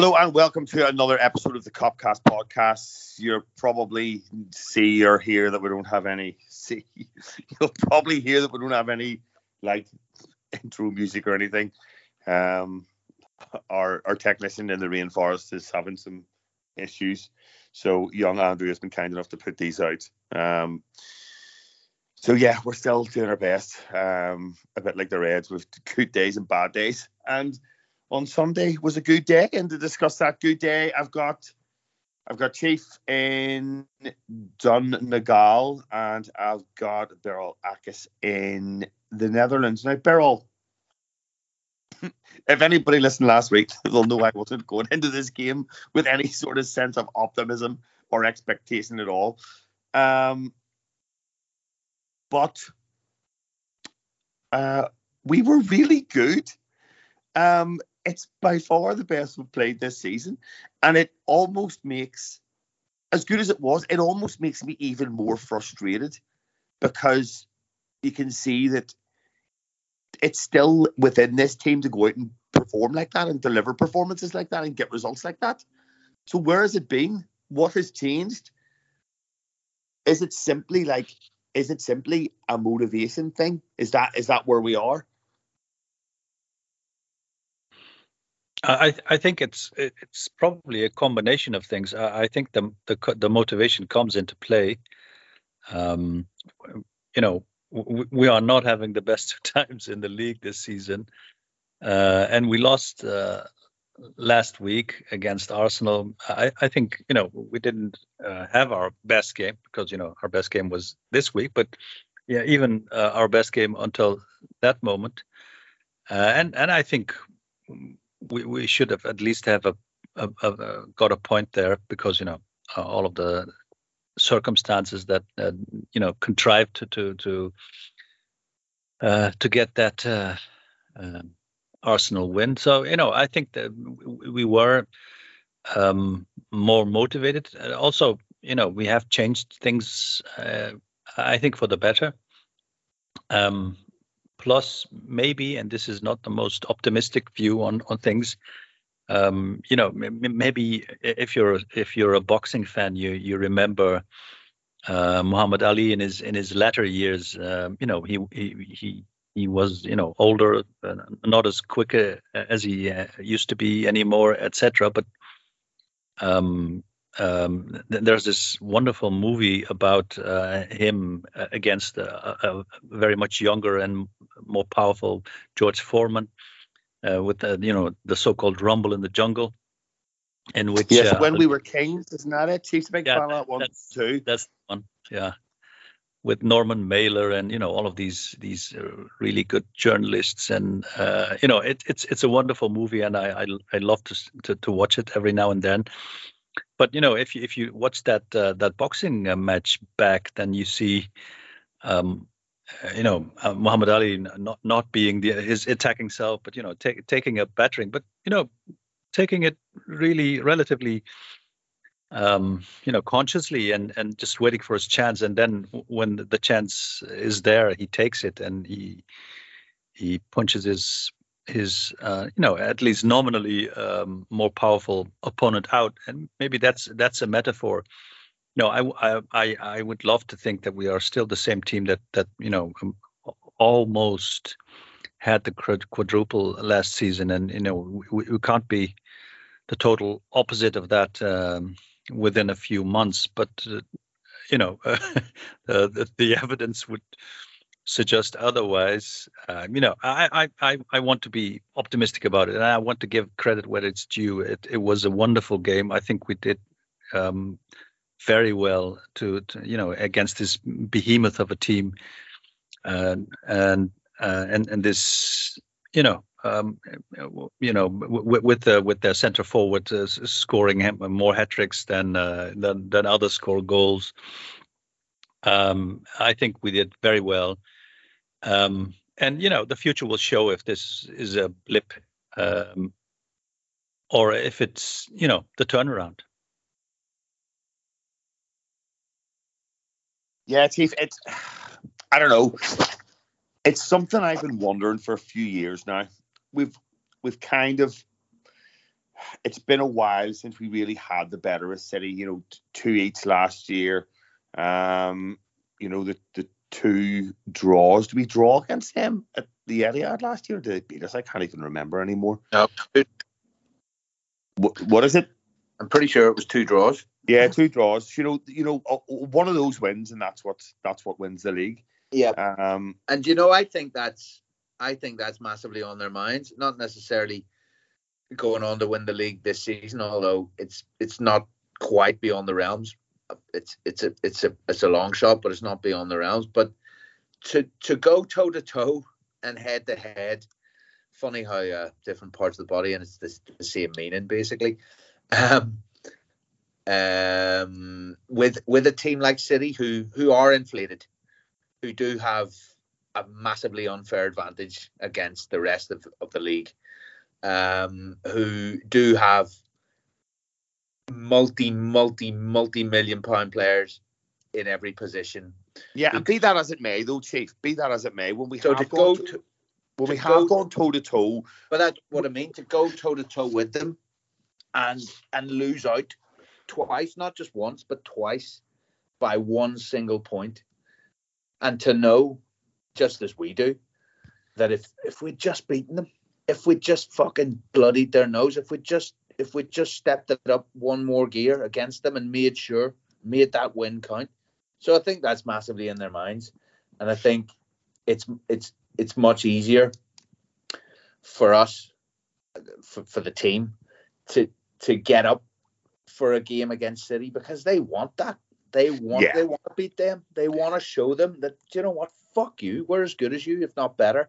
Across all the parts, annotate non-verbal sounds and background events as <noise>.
Hello and welcome to another episode of the Copcast podcast. You'll probably see or hear that we don't have any. See, <laughs> you'll probably hear that we don't have any like intro music or anything. Um, our our technician in the rainforest is having some issues, so young Andrew has been kind enough to put these out. Um, so yeah, we're still doing our best. Um, a bit like the Reds with <laughs> good days and bad days, and on Sunday was a good day. And to discuss that good day, I've got I've got Chief in Donegal and I've got Beryl Akis in the Netherlands. Now, Beryl, <laughs> if anybody listened last week, <laughs> they'll know I wasn't going into this game with any sort of sense of optimism or expectation at all. Um, but uh, we were really good. Um, it's by far the best we've played this season, and it almost makes, as good as it was, it almost makes me even more frustrated because you can see that it's still within this team to go out and perform like that and deliver performances like that and get results like that. So where has it been? What has changed? Is it simply like is it simply a motivation thing? Is that is that where we are? I I think it's it's probably a combination of things. I, I think the, the the motivation comes into play. Um, you know, we, we are not having the best <laughs> times in the league this season, uh, and we lost uh, last week against Arsenal. I, I think you know we didn't uh, have our best game because you know our best game was this week, but yeah, even uh, our best game until that moment, uh, and and I think we, we should have at least have a, a, a got a point there because you know uh, all of the circumstances that uh, you know contrived to to to, uh, to get that uh, um, Arsenal win. So you know I think that we were um, more motivated. Also, you know we have changed things. Uh, I think for the better. Um, plus maybe and this is not the most optimistic view on on things um, you know maybe if you're if you're a boxing fan you you remember uh, Muhammad Ali in his in his latter years um, you know he he he he was you know older uh, not as quick uh, as he uh, used to be anymore etc but um, um, there's this wonderful movie about uh, him uh, against a, a, very much younger and more powerful George Foreman uh, with the, you know the so-called Rumble in the Jungle, in which yes, uh, when we were kings, isn't that it? Chiefs Big yeah, one, that's, two. That's one, yeah. With Norman Mailer and you know all of these these uh, really good journalists and uh, you know it, it's it's a wonderful movie and I I, I love to, to to watch it every now and then but you know, if you if you watch that uh, that boxing uh, match back, then you see, um, uh, you know, uh, Muhammad Ali not not being the, his attacking self, but you know, take, taking a battering, but you know, taking it really relatively, um, you know, consciously and and just waiting for his chance, and then when the chance is there, he takes it and he he punches his his uh, you know at least nominally um, more powerful opponent out. And maybe that's that's a metaphor. You know I, I i would love to think that we are still the same team that that you know um, almost had the quadruple last season. And you know we, we can't be the total opposite of that um, within a few months. But uh, you know <laughs> uh, the, the evidence would suggest otherwise. Um, you know, I, I I want to be optimistic about it, and I want to give credit where it's due. It it was a wonderful game. I think we did um, very well to, to, you know against this behemoth of a team, and and uh, and and this you know. Um, you know, with, with the with their center forward uh, scoring more hat tricks than uh, than than others score goals, um, I think we did very well. Um, and you know, the future will show if this is a blip um, or if it's you know the turnaround. Yeah, Chief. It's I don't know. It's something I've been wondering for a few years now. We've we've kind of it's been a while since we really had the better of City. You know, two each last year. Um, you know, the the two draws. Did we draw against them at the Etihad last year? Did they beat us? I can't even remember anymore. No, What, what is it? I'm pretty sure it was two draws. Yeah, two draws. You know, you know, one of those wins, and that's what that's what wins the league. Yeah. Um, And you know, I think that's I think that's massively on their minds. Not necessarily going on to win the league this season, although it's it's not quite beyond the realms. It's it's a it's a it's a long shot, but it's not beyond the realms. But to to go toe to toe and head to head, funny how uh, different parts of the body and it's the, the same meaning basically. Um, um, with with a team like City who who are inflated, who do have a massively unfair advantage against the rest of, of the league, um, who do have multi multi multi million pound players in every position. yeah, and be that as it may, though, Chief. Be that as it may, when we So to have go gone to, to, when to we go- have gone toe to toe, but that's what I mean to go toe to toe with them, and and lose out twice, not just once, but twice by one single point, and to know, just as we do, that if if we'd just beaten them, if we just fucking bloodied their nose, if we just if we just stepped it up one more gear against them and made sure made that win count. So I think that's massively in their minds, and I think it's it's it's much easier for us for, for the team to to get up for a game against City because they want that. They want Yeah. they want to beat them. They want to show them that you know what, fuck you, we're as good as you, if not better.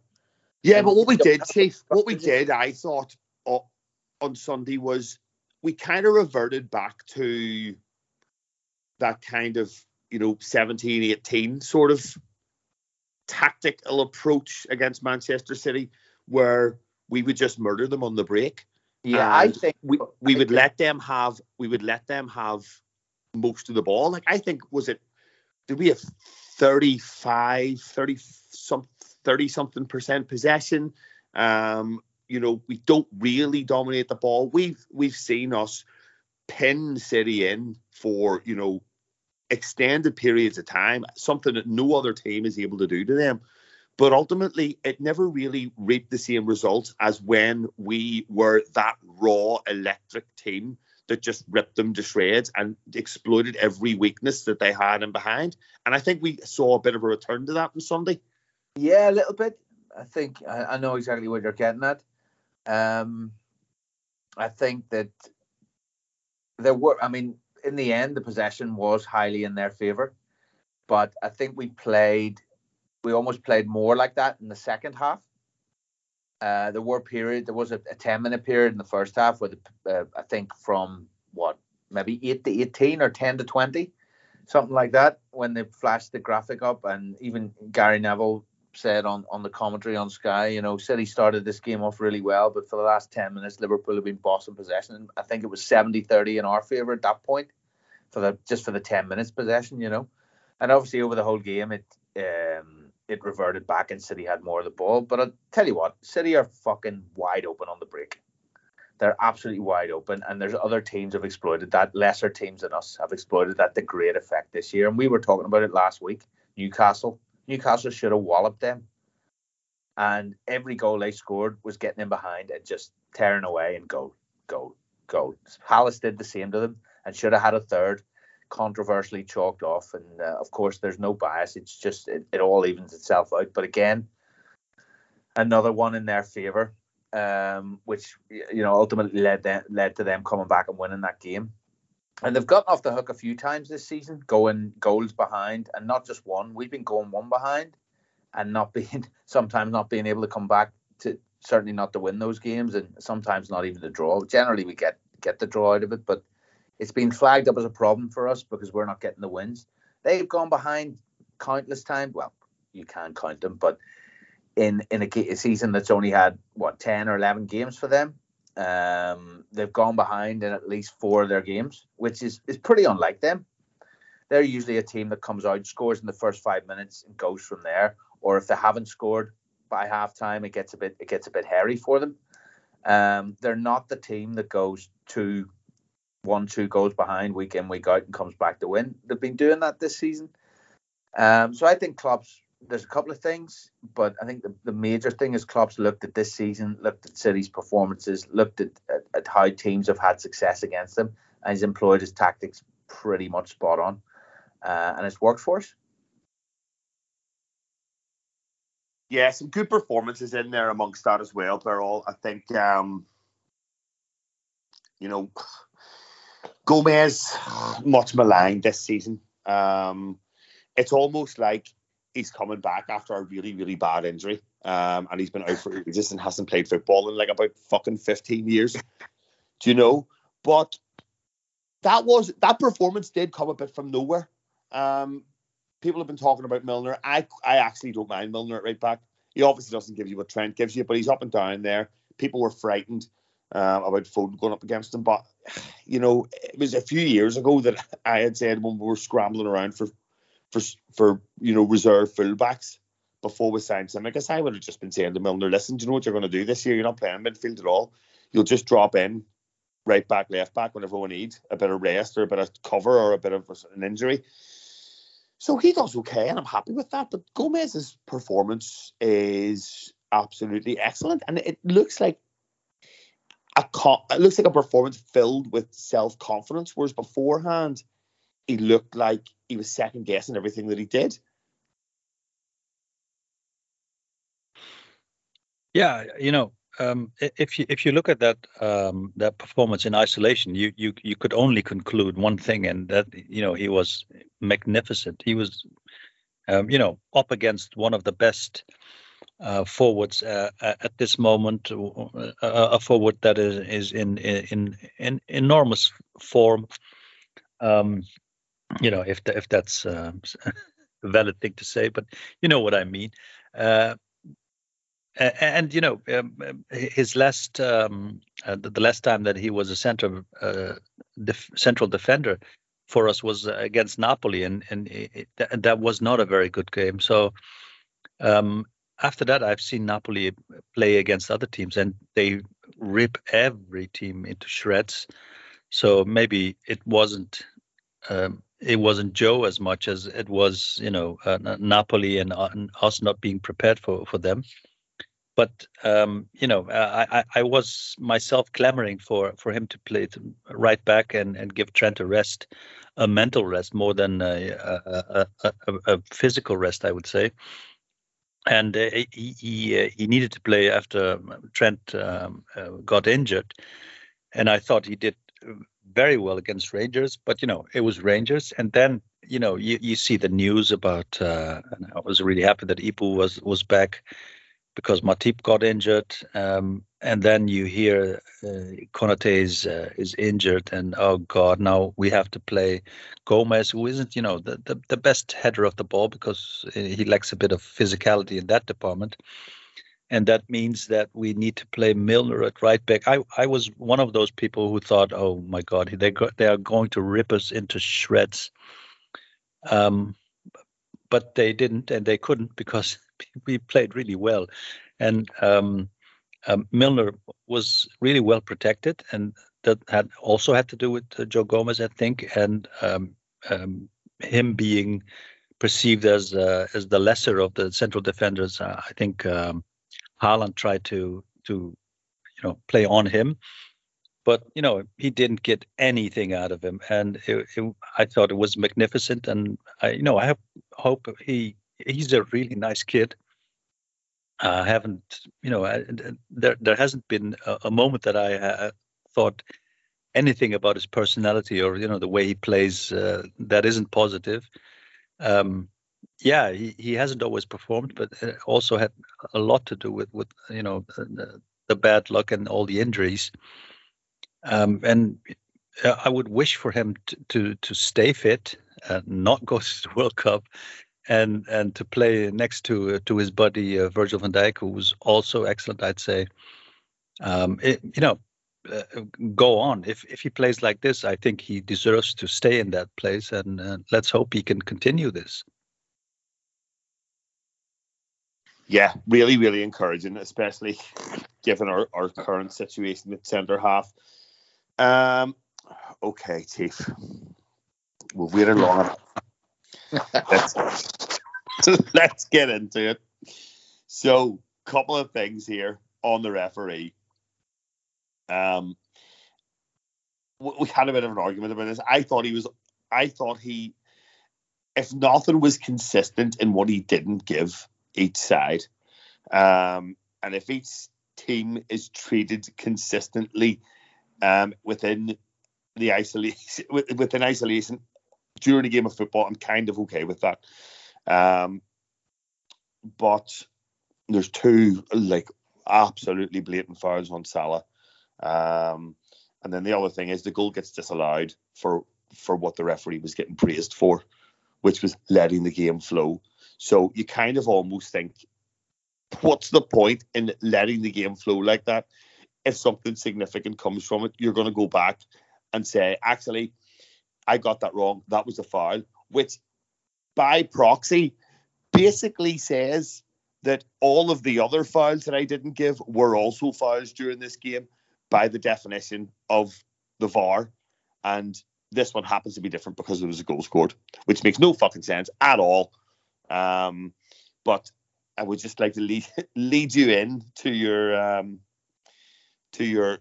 Yeah, And but what we did, Chief, what we did, I thought on Sunday was we kind of reverted back to that kind of, you know, 17, 18 sort of tactical approach against Manchester City where we would just murder them on the break. Yeah, I think we we I would think- let them have we would let them have most of the ball. Like I think was it did we have 35 30 some 30 something percent possession um you know we don't really dominate the ball we've we've seen us pin city in for you know extended periods of time something that no other team is able to do to them but ultimately it never really reaped the same results as when we were that raw electric team that just ripped them to shreds and exploited every weakness that they had in behind. And I think we saw a bit of a return to that on Sunday. Yeah, a little bit. I think I, I know exactly what you're getting at. Um, I think that there were. I mean, in the end, the possession was highly in their favor, but I think we played. We almost played more like that in the second half. Uh, there were period. There was a, a ten minute period in the first half where uh, I think from what maybe eight to eighteen or ten to twenty, something like that, when they flashed the graphic up, and even Gary Neville said on, on the commentary on Sky, you know, City started this game off really well, but for the last 10 minutes, Liverpool have been bossing possession. And I think it was 70 30 in our favour at that point for the just for the 10 minutes possession, you know. And obviously, over the whole game, it um, it reverted back and City had more of the ball. But I'll tell you what, City are fucking wide open on the break. They're absolutely wide open, and there's other teams have exploited that. Lesser teams than us have exploited that to great effect this year. And we were talking about it last week. Newcastle, Newcastle should have walloped them. And every goal they scored was getting in behind and just tearing away and go, go, go. Palace did the same to them and should have had a third, controversially chalked off. And uh, of course, there's no bias. It's just, it, it all evens itself out. But again, another one in their favour, um, which, you know, ultimately led, them, led to them coming back and winning that game. And they've gotten off the hook a few times this season, going goals behind, and not just one. We've been going one behind, and not <laughs> being sometimes not being able to come back to certainly not to win those games, and sometimes not even the draw. Generally, we get get the draw out of it, but it's been flagged up as a problem for us because we're not getting the wins. They've gone behind countless times. Well, you can count them, but in in a, a season that's only had what ten or eleven games for them, um, they've gone behind in at least four of their games, which is is pretty unlike them. They're usually a team that comes out, scores in the first five minutes, and goes from there. Or if they haven't scored by halftime, it gets a bit it gets a bit hairy for them. Um, they're not the team that goes two, one, two goals behind week in, week out, and comes back to win. They've been doing that this season. Um, so I think Klopp's there's a couple of things, but I think the, the major thing is Klopp's looked at this season, looked at City's performances, looked at, at, at how teams have had success against them, and he's employed his tactics pretty much spot on, uh, and it's worked for us. Yeah, some good performances in there amongst that as well, Beryl. I think, um, you know, Gomez <sighs> much maligned this season. Um, it's almost like he's coming back after a really, really bad injury. Um, and he's been out for ages and hasn't played football in like about fucking 15 years. Do you know? But that was that performance did come a bit from nowhere. Um, people have been talking about Milner. I I actually don't mind Milner at right back. He obviously doesn't give you what Trent gives you, but he's up and down there. People were frightened uh, about Foden going up against him, but you know it was a few years ago that I had said when we were scrambling around for for for you know reserve fullbacks before we signed Tsimikas, I guess I would have just been saying to Milner, listen, do you know what you're going to do this year? You're not playing midfield at all. You'll just drop in right back, left back whenever we need a bit of rest or a bit of cover or a bit of an injury. So he does okay, and I'm happy with that. But Gomez's performance is absolutely excellent, and it looks like a it looks like a performance filled with self confidence. Whereas beforehand, he looked like he was second guessing everything that he did. Yeah, you know, um, if you if you look at that um, that performance in isolation, you you you could only conclude one thing, and that you know he was magnificent. He was, um, you know, up against one of the best uh, forwards uh, at this moment, uh, a forward that is is in in in enormous form. Um, you know, if the, if that's uh, <laughs> a valid thing to say, but you know what I mean. Uh, and you know, um, um, his last um, uh, the last time that he was a center uh, def- central defender for us was against Napoli, and and it, that was not a very good game. So um, after that, I've seen Napoli play against other teams, and they rip every team into shreds. So maybe it wasn't um, it wasn't Joe as much as it was, you know, uh, Napoli and, uh, and, us not being prepared for for them. But um, you know, I, I was myself clamoring for for him to play to right back and and give Trent a rest, a mental rest more than a, a, a, a physical rest, I would say. And uh, he he, uh, he needed to play after Trent um, uh, got injured, and I thought he did very well against Rangers, but you know it was Rangers, and then you know you, you see the news about. Uh, and I was really happy that Ibou was was back because Matip got injured, um, and then you hear uh, Konate is uh, is injured, and oh god, now we have to play Gomez, who isn't you know the, the the best header of the ball because he lacks a bit of physicality in that department and that means that we need to play Milner at right back. I, I was one of those people who thought, oh my God, they go, they are going to rip us into shreds. Um, but they didn't, and they couldn't because <laughs> we played really well, and um, um, Milner was really well protected, and that had also had to do with uh, Joe Gomez, I think, and um, um, him being perceived as uh, as the lesser of the central defenders. Uh, I think um, Haaland tried to to you know play on him, but you know he didn't get anything out of him, and it, it, I thought it was magnificent. And I you know I have, hope he he's a really nice kid. I haven't you know I, there there hasn't been a, a moment that I uh, thought anything about his personality or you know the way he plays uh, that isn't positive. Um, yeah, he, he hasn't always performed, but it also had a lot to do with with you know the, the bad luck and all the injuries. Um, and uh, I would wish for him to to, to stay fit, and not go <laughs> to the World Cup, and and to play next to uh, to his buddy uh, Virgil van Dijk, who was also excellent. I'd say, um, it, you know, uh, go on. If if he plays like this, I think he deserves to stay in that place, and uh, let's hope he can continue this. Yeah, really, really encouraging, especially <laughs> given our, our current situation at centre half. Um, okay, Chief. We've waited long let's, let's get into it. So, couple of things here on the referee. Um, we had a bit of an argument about this. I thought he was, I thought he, if nothing was consistent in what he didn't give each side, um, and if each team is treated consistently um, within the isolation, <laughs> within isolation during a game of football, I'm kind of okay with that. Um, but there's two like absolutely blatant fouls on Salah. Um, and then the other thing is the goal gets disallowed for for what the referee was getting praised for, which was letting the game flow. So you kind of almost think, what's the point in letting the game flow like that? If something significant comes from it, you're going to go back and say, actually, I got that wrong. That was a foul, which by proxy basically says that all of the other fouls that I didn't give were also fouls during this game by the definition of the VAR. And this one happens to be different because there was a goal scored, which makes no fucking sense at all. Um, but I would just like to lead <laughs> lead you in to your um, to your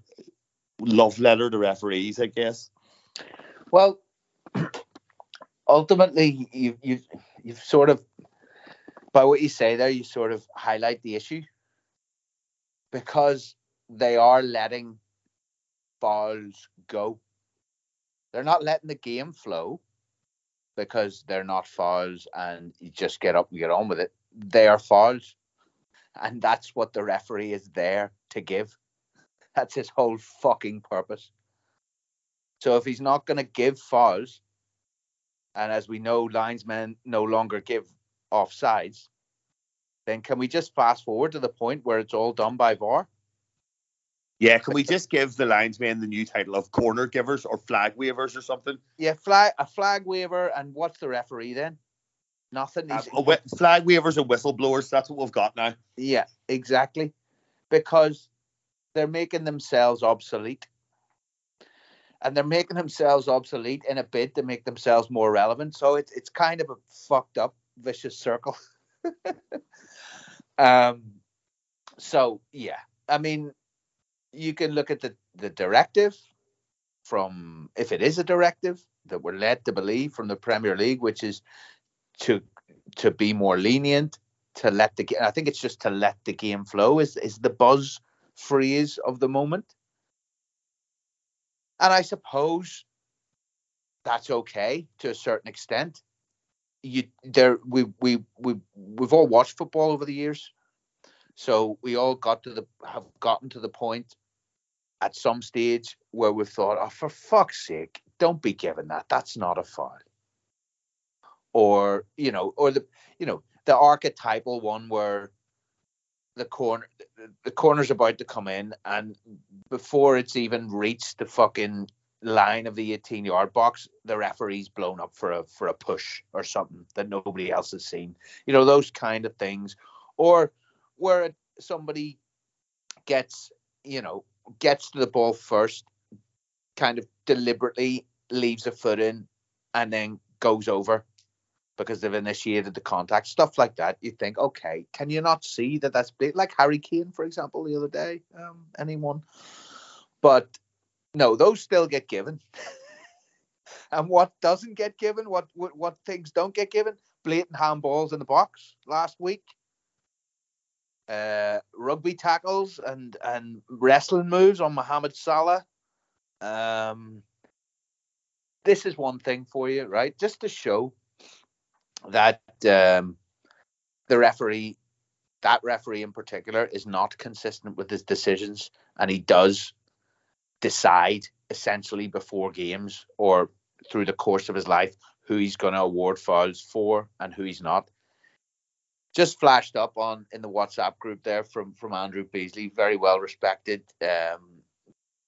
love letter to referees, I guess. Well, <clears throat> ultimately, you you you've sort of by what you say there, you sort of highlight the issue because they are letting balls go. They're not letting the game flow because they're not fouls and you just get up and get on with it. They are fouls. And that's what the referee is there to give. That's his whole fucking purpose. So if he's not going to give fouls, and as we know, linesmen no longer give offsides, then can we just fast forward to the point where it's all done by VAR? Yeah, can we just give the linesmen the new title of corner givers or flag wavers or something? Yeah, flag a flag waver, and what's the referee then? Nothing. Uh, flag wavers and whistleblowers. That's what we've got now. Yeah, exactly, because they're making themselves obsolete, and they're making themselves obsolete in a bid to make themselves more relevant. So it's it's kind of a fucked up vicious circle. <laughs> um. So yeah, I mean, you can look at the, the directive from if it is a directive that we're led to believe from the Premier League, which is to to be more lenient, to let the I think it's just to let the game flow is is the buzz phrase of the moment. And I suppose that's okay to a certain extent. You there we we we we've all watched football over the years. So we all got to the have gotten to the point at some stage where we've thought, oh, for fuck's sake, don't be given that. That's not a foul. Or, you know, or the you know, the archetypal one where the corner the corner's about to come in and before it's even reached the fucking line of the 18 yard box, the referee's blown up for a for a push or something that nobody else has seen. You know, those kind of things. Or where somebody gets, you know, gets to the ball first, kind of deliberately leaves a foot in, and then goes over because they've initiated the contact, stuff like that. You think, okay, can you not see that that's like Harry Kane, for example, the other day? Um, anyone? But no, those still get given. <laughs> and what doesn't get given, what, what what things don't get given, blatant handballs in the box last week uh, rugby tackles and and wrestling moves on Mohamed Salah. Um, this is one thing for you, right? Just to show that um, the referee, that referee in particular, is not consistent with his decisions, and he does decide essentially before games or through the course of his life who he's going to award fouls for and who he's not just flashed up on in the WhatsApp group there from from Andrew Beasley, very well respected um,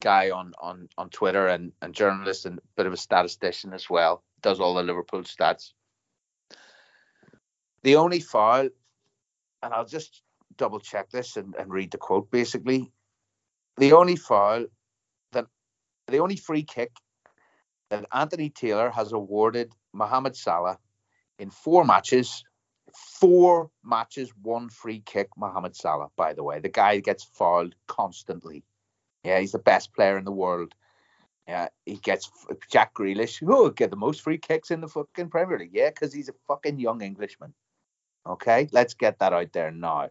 guy on on on Twitter and and journalist and a bit of a statistician as well. Does all the Liverpool stats. The only foul, and I'll just double check this and, and read the quote. Basically, the only foul that the only free kick that Anthony Taylor has awarded Mohamed Salah in four matches. Four matches, one free kick, Mohamed Salah, by the way. The guy gets fouled constantly. Yeah, he's the best player in the world. Yeah, he gets Jack Grealish, who get the most free kicks in the fucking Premier League. Yeah, because he's a fucking young Englishman. Okay, let's get that out there now.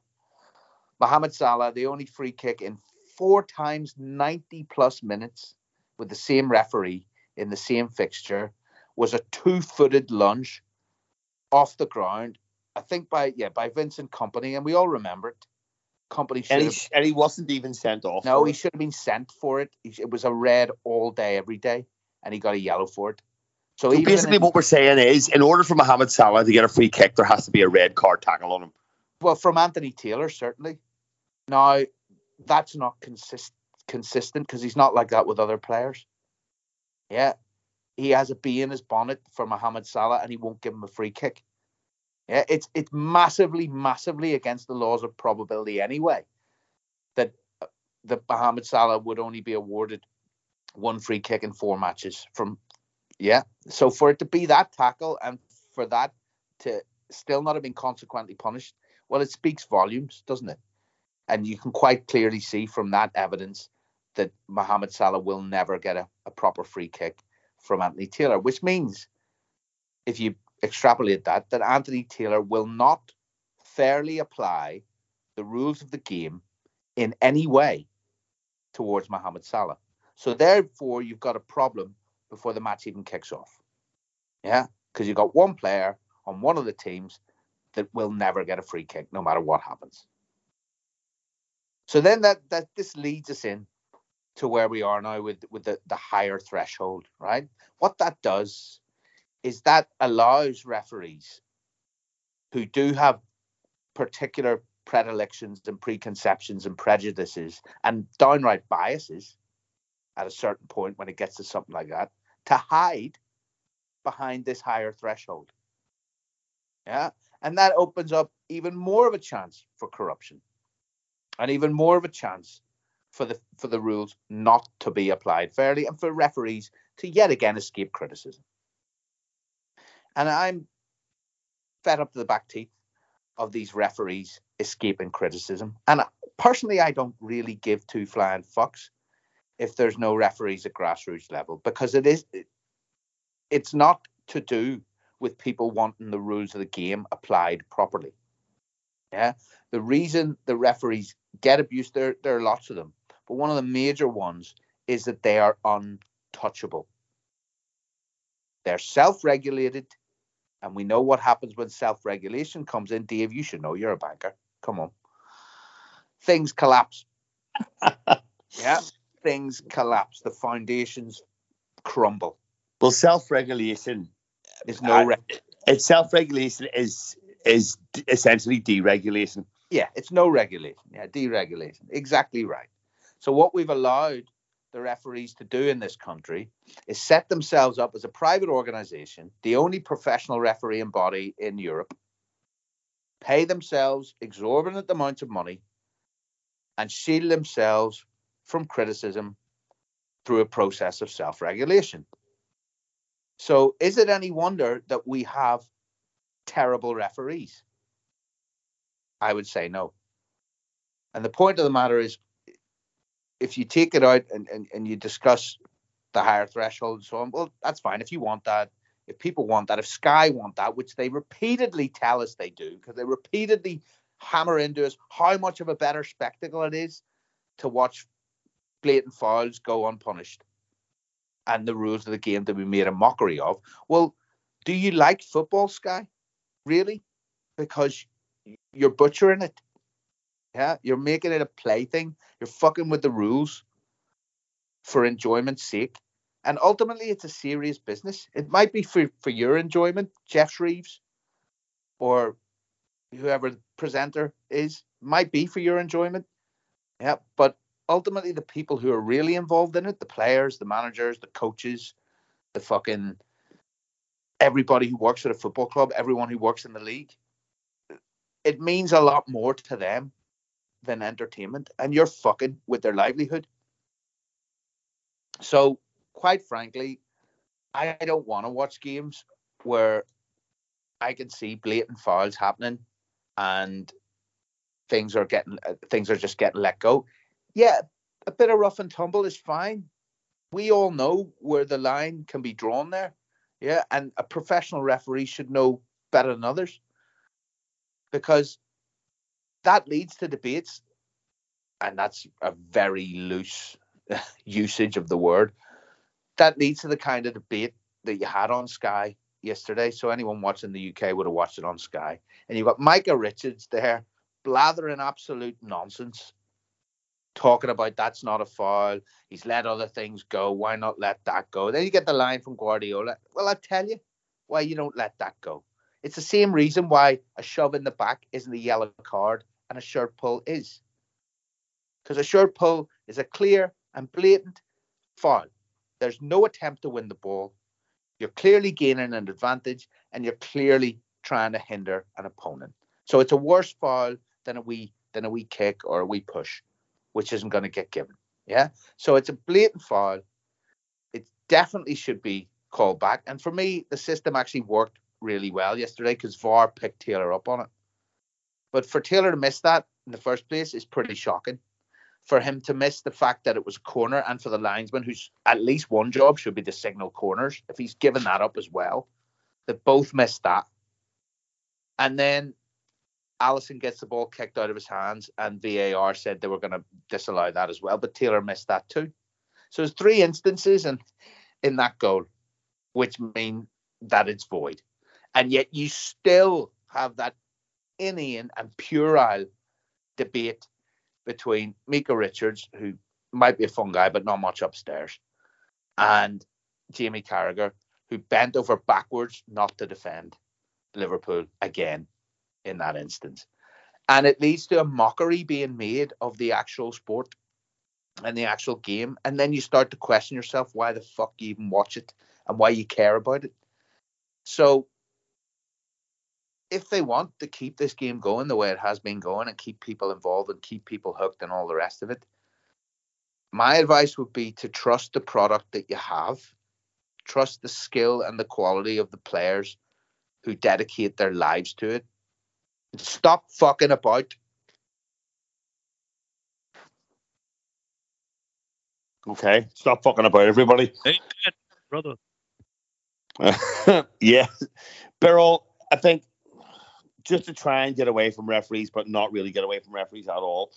Mohamed Salah, the only free kick in four times 90 plus minutes with the same referee in the same fixture was a two-footed lunge off the ground. I think by yeah by Vincent Kompany, and we all remember it. Should And he, have, and he wasn't even sent off. no, he it. should have been sent for it. He It was a red all day, every day, and he got a yellow for it. So, So basically, in- what we're saying is, in order for Mohamed Salah to get a free kick, there has to be a red card tackle on him. well, from Anthony Taylor, certainly. Now, that's not consist- consistent because he's not like that with other players. Yeah, he has a bee in his bonnet for Mohamed Salah, and he won't give him a free kick. Yeah, it's it's massively, massively against the laws of probability anyway. That uh, that Mohamed Salah would only be awarded one free kick in four matches from. Yeah, so for it to be that tackle and for that to still not have been consequently punished, well, it speaks volumes, doesn't it? And you can quite clearly see from that evidence that Mohamed Salah will never get a, a proper free kick from Anthony Taylor, which means if you extrapolate that, that Anthony Taylor will not fairly apply the rules of the game in any way towards Mohamed Salah. So therefore, you've got a problem before the match even kicks off. Yeah, because you've got one player on one of the teams that will never get a free kick, no matter what happens. So then that that this leads us in to where we are now with with the, the higher threshold, right? What that does is that allows referees who do have particular predilections and preconceptions and prejudices and downright biases at a certain point when it gets to something like that to hide behind this higher threshold. Yeah. And that opens up even more of a chance for corruption and even more of a chance for the for the rules not to be applied fairly and for referees to yet again escape criticism. And I'm fed up to the back teeth of these referees escaping criticism. And personally, I don't really give two flying fucks if there's no referees at grassroots level because it is it's not to do with people wanting the rules of the game applied properly. Yeah. The reason the referees get abused, there, there are lots of them, but one of the major ones is that they are untouchable. They're self regulated, and we know what happens when self regulation comes in. Dave, you should know you're a banker. Come on. Things collapse. <laughs> yeah. Things collapse. The foundations crumble. Well, self-regulation, There's no I- re- it's self-regulation is is d- essentially deregulation. Yeah, it's no regulation. Yeah, deregulation. Exactly right. So what we've allowed the referees to do in this country is set themselves up as a private organization, the only professional refereeing body in Europe, pay themselves exorbitant amounts of money, and shield themselves from criticism through a process of self-regulation. So is it any wonder that we have terrible referees? I would say no. And the point of the matter is, if you take it out and, and, and you discuss the higher threshold and so on, well, that's fine. If you want that, if people want that, if Sky want that, which they repeatedly tell us they do, because they repeatedly hammer into us how much of a better spectacle it is to watch blatant fouls go unpunished and the rules of the game to be made a mockery of. Well, do you like football, Sky? Really? Because you're butchering it. Yeah, you're making it a plaything. You're fucking with the rules for enjoyment's sake. And ultimately, it's a serious business. It might be for, for your enjoyment, Jeff Reeves, or whoever the presenter is, might be for your enjoyment. Yeah, but ultimately, the people who are really involved in it, the players, the managers, the coaches, the fucking everybody who works at a football club, everyone who works in the league, it means a lot more to them than entertainment, and you're fucking with their livelihood. So, quite frankly, I don't want to watch games where I can see blatant fouls happening and things are getting uh, things are just getting let go. Yeah, a bit of rough and tumble is fine. We all know where the line can be drawn there. Yeah, and a professional referee should know better than others because that leads to debates, and that's a very loose <laughs> usage of the word. That leads to the kind of debate that you had on Sky yesterday. So anyone watching the UK would have watched it on Sky. And you've got Micah Richards there blathering absolute nonsense, talking about that's not a foul. He's let other things go. Why not let that go? Then you get the line from Guardiola. Well, I tell you why you don't let that go. It's the same reason why a shove in the back isn't a yellow card and a shirt pull is. Because a shirt pull is a clear and blatant foul. There's no attempt to win the ball. You're clearly gaining an advantage and you're clearly trying to hinder an opponent. So it's a worse foul than a wee than a wee kick or a wee push, which isn't going to get given. Yeah. So it's a blatant foul. It definitely should be called back. And for me, the system actually worked really well yesterday because VAR picked Taylor up on it. But for Taylor to miss that in the first place is pretty shocking. For him to miss the fact that it was a corner and for the linesman, who's at least one job should be to signal corners, if he's given that up as well, that both missed that. And then Alisson gets the ball kicked out of his hands, and VAR said they were going to disallow that as well, but Taylor missed that too. So there's three instances and in that goal, which mean that it's void and yet you still have that inane and puerile debate between Micah Richards, who might be a fun guy but not much upstairs, and Jamie Carragher, who bent over backwards not to defend Liverpool again in that instance. And it leads to a mockery being made of the actual sport and the actual game. And then you start to question yourself why the fuck you even watch it and why you care about it. So if they want to keep this game going the way it has been going and keep people involved and keep people hooked and all the rest of it, my advice would be to trust the product that you have, trust the skill and the quality of the players who dedicate their lives to it. Stop fucking about. Okay, stop fucking about everybody. Hey, brother. <laughs> yeah, Beryl, I think just to try and get away from referees, but not really get away from referees at all.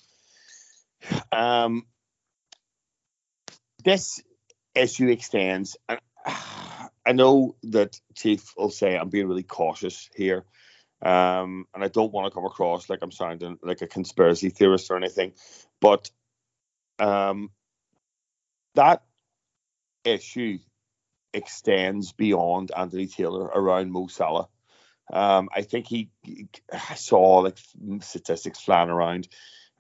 Um, this issue extends, and <sighs> I know that Chief will say I'm being really cautious here, um, and I don't want to come across like I'm sounding like a conspiracy theorist or anything, but um, that issue extends beyond Anthony Taylor around Mo Salah. Um, I think he, I saw like statistics flying around.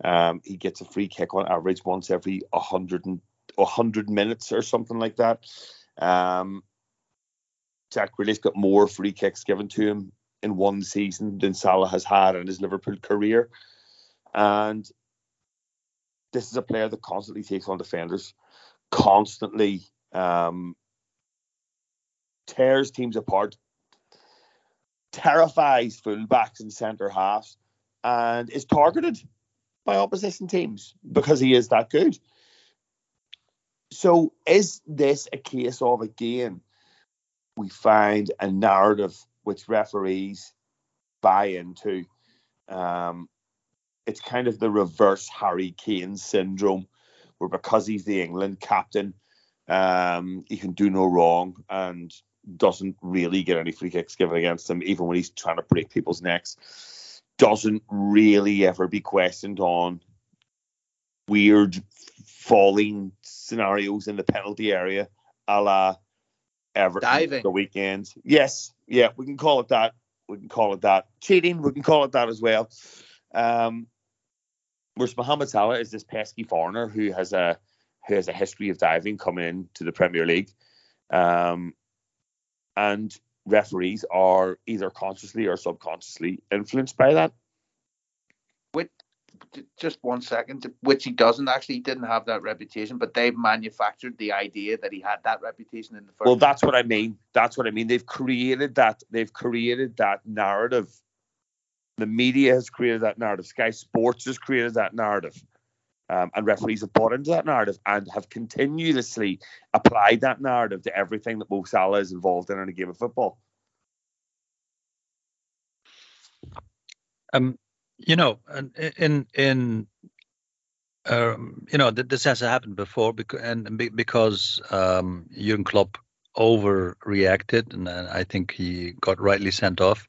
Um, he gets a free kick on average once every 100 and 100 minutes or something like that. Um, Jack Grealish got more free kicks given to him in one season than Salah has had in his Liverpool career. And this is a player that constantly takes on defenders, constantly um, tears teams apart, terrifies fullbacks and centre halves and is targeted by opposition teams because he is that good. So, is this a case of again, we find a narrative which referees buy into? Um, it's kind of the reverse Harry Kane syndrome, where because he's the England captain, um, he can do no wrong, and doesn't really get any free kicks given against him, even when he's trying to break people's necks. Doesn't really ever be questioned on weird falling scenarios in the penalty area, a la Everton Diving. the weekend. Yes, yeah, we can call it that. We can call it that. Cheating, we can call it that as well. Um, whereas Mohamed Salah is this pesky foreigner who has a who has a history of diving coming into the Premier League. Um, and referees are either consciously or subconsciously influenced by that. With just one second, which he doesn't actually. He didn't have that reputation, but they've manufactured the idea that he had that reputation in the first. Well, that's what I mean. That's what I mean. They've created that. They've created that narrative. The media has created that narrative. Sky Sports has created that narrative. Um, and referees have bought into that narrative and have continuously applied that narrative to everything that Mo Salah is involved in in a game of football. Um, you know, in in um, you know this has happened before because and because um, Jurgen Klopp overreacted, and I think he got rightly sent off.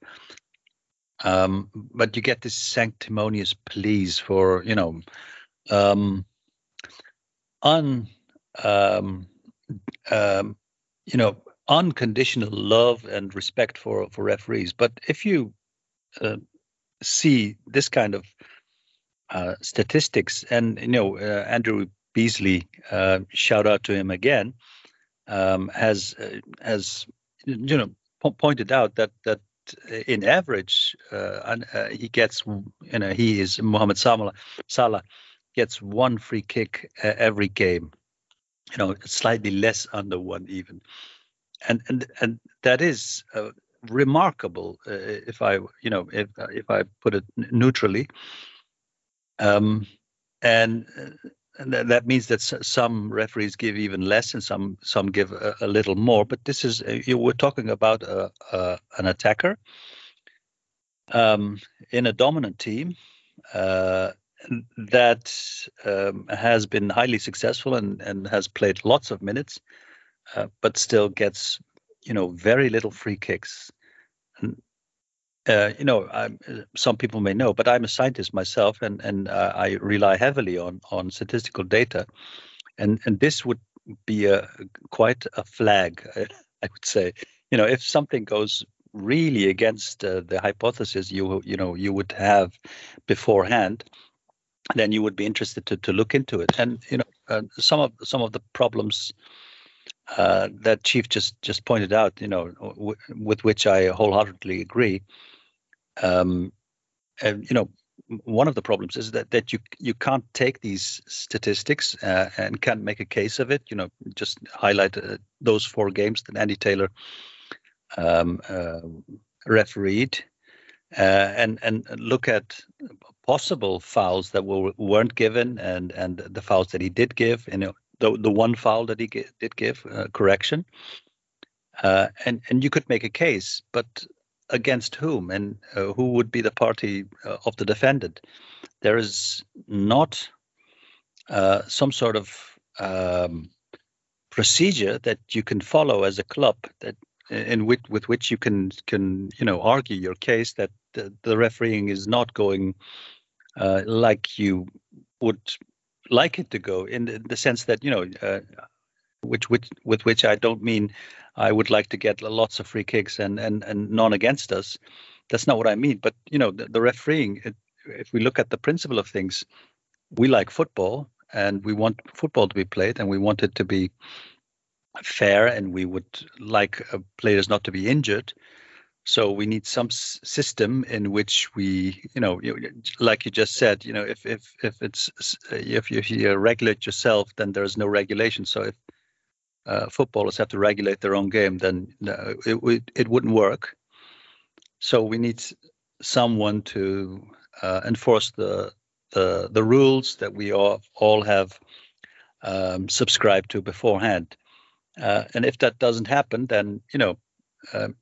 Um, but you get this sanctimonious pleas for you know um, un um, um, you know unconditional love and respect for for referees. But if you uh, see this kind of uh, statistics, and you know, uh, Andrew Beasley, uh, shout out to him again, um, has uh, has you know po- pointed out that that in average, uh, he gets you know he is Mohamed Salah gets one free kick every game. You know, slightly less under one even, and and and that is remarkable, uh, if I, you know, if if I put it neutrally. Um, and, and that means that some referees give even less, and some some give a, a little more. But this is uh, you we're talking about a, a, an attacker um, in a dominant team. Uh, that um, has been highly successful and, and has played lots of minutes, uh, but still gets you know very little free kicks uh, you know, I'm, some people may know, but I'm a scientist myself, and and uh, I rely heavily on on statistical data, and and this would be a quite a flag, <laughs> I would say. You know, if something goes really against uh, the hypothesis you you know you would have beforehand, then you would be interested to to look into it. And you know, uh, some of some of the problems uh, that Chief just just pointed out, you know, w- with which I wholeheartedly agree um, and, you know, one of the problems is that that you you can't take these statistics uh, and can't make a case of it. You know, just highlight uh, those four games that Andy Taylor um, uh, refereed, uh, and and look at possible fouls that were weren't given and and the fouls that he did give. You know, the the one foul that he did give uh, correction. Uh, and and you could make a case, but against whom and uh, who would be the party uh, of the defendant. There is not uh, some sort of um, procedure that you can follow as a club that in which with which you can can you know argue your case that the, the refereeing is not going uh, like you would like it to go in the, in the sense that you know uh, which, which with which I don't mean I would like to get lots of free kicks and and and none against us. That's not what I mean. But you know, the, the refereeing. It, if we look at the principle of things, we like football and we want football to be played and we want it to be fair and we would like uh, players not to be injured. So we need some s- system in which we, you know, you, like you just said, you know, if if if it's if you, if you regulate yourself, then there is no regulation. So if uh, footballers have to regulate their own game, then no, it, it, it wouldn't work. So we need someone to uh, enforce the, the the rules that we all all have um, subscribed to beforehand. Uh, and if that doesn't happen, then you know um,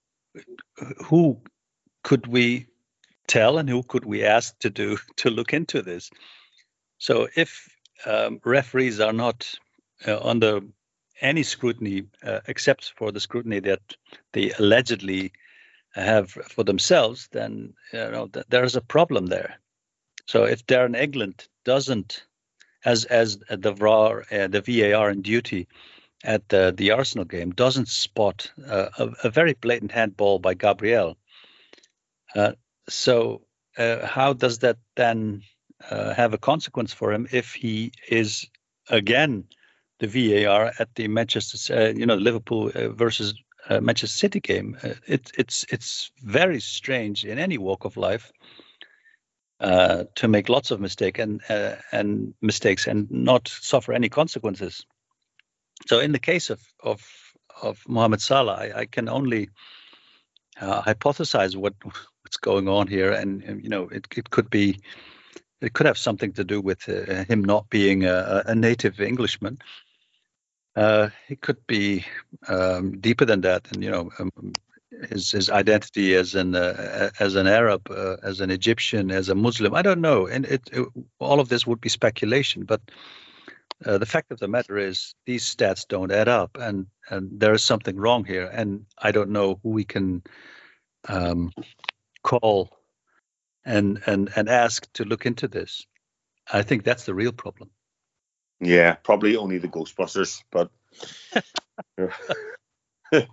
who could we tell and who could we ask to do <laughs> to look into this? So if um, referees are not uh, under any scrutiny uh, except for the scrutiny that they allegedly have for themselves, then you know th- there's a problem there. So if Darren England doesn't, as as the VAR, uh, the VAR in duty at the the Arsenal game, doesn't spot uh, a, a, very blatant handball by Gabriel, uh, so uh, how does that then uh, have a consequence for him if he is again the VAR at the Manchester, uh, you know, Liverpool uh, versus Manchester City game. It, it's it's very strange in any walk of life to make lots of mistake and and mistakes and not suffer any consequences. So in the case of of of Mohamed Salah, I, I can only uh, hypothesize what what's going on here, and, and, you know it it could be it could have something to do with uh, him not being a, a native Englishman. Uh, it could be um, deeper than that, and you know, um, his his identity as an uh, as an Arab, uh, as an Egyptian, as a Muslim. I don't know, and it, it all of this would be speculation. But uh, the fact of the matter is, these stats don't add up, and and there is something wrong here. And I don't know who we can um, call and and and ask to look into this. I think that's the real problem. Yeah, probably only the Ghostbusters, but. <laughs> <laughs>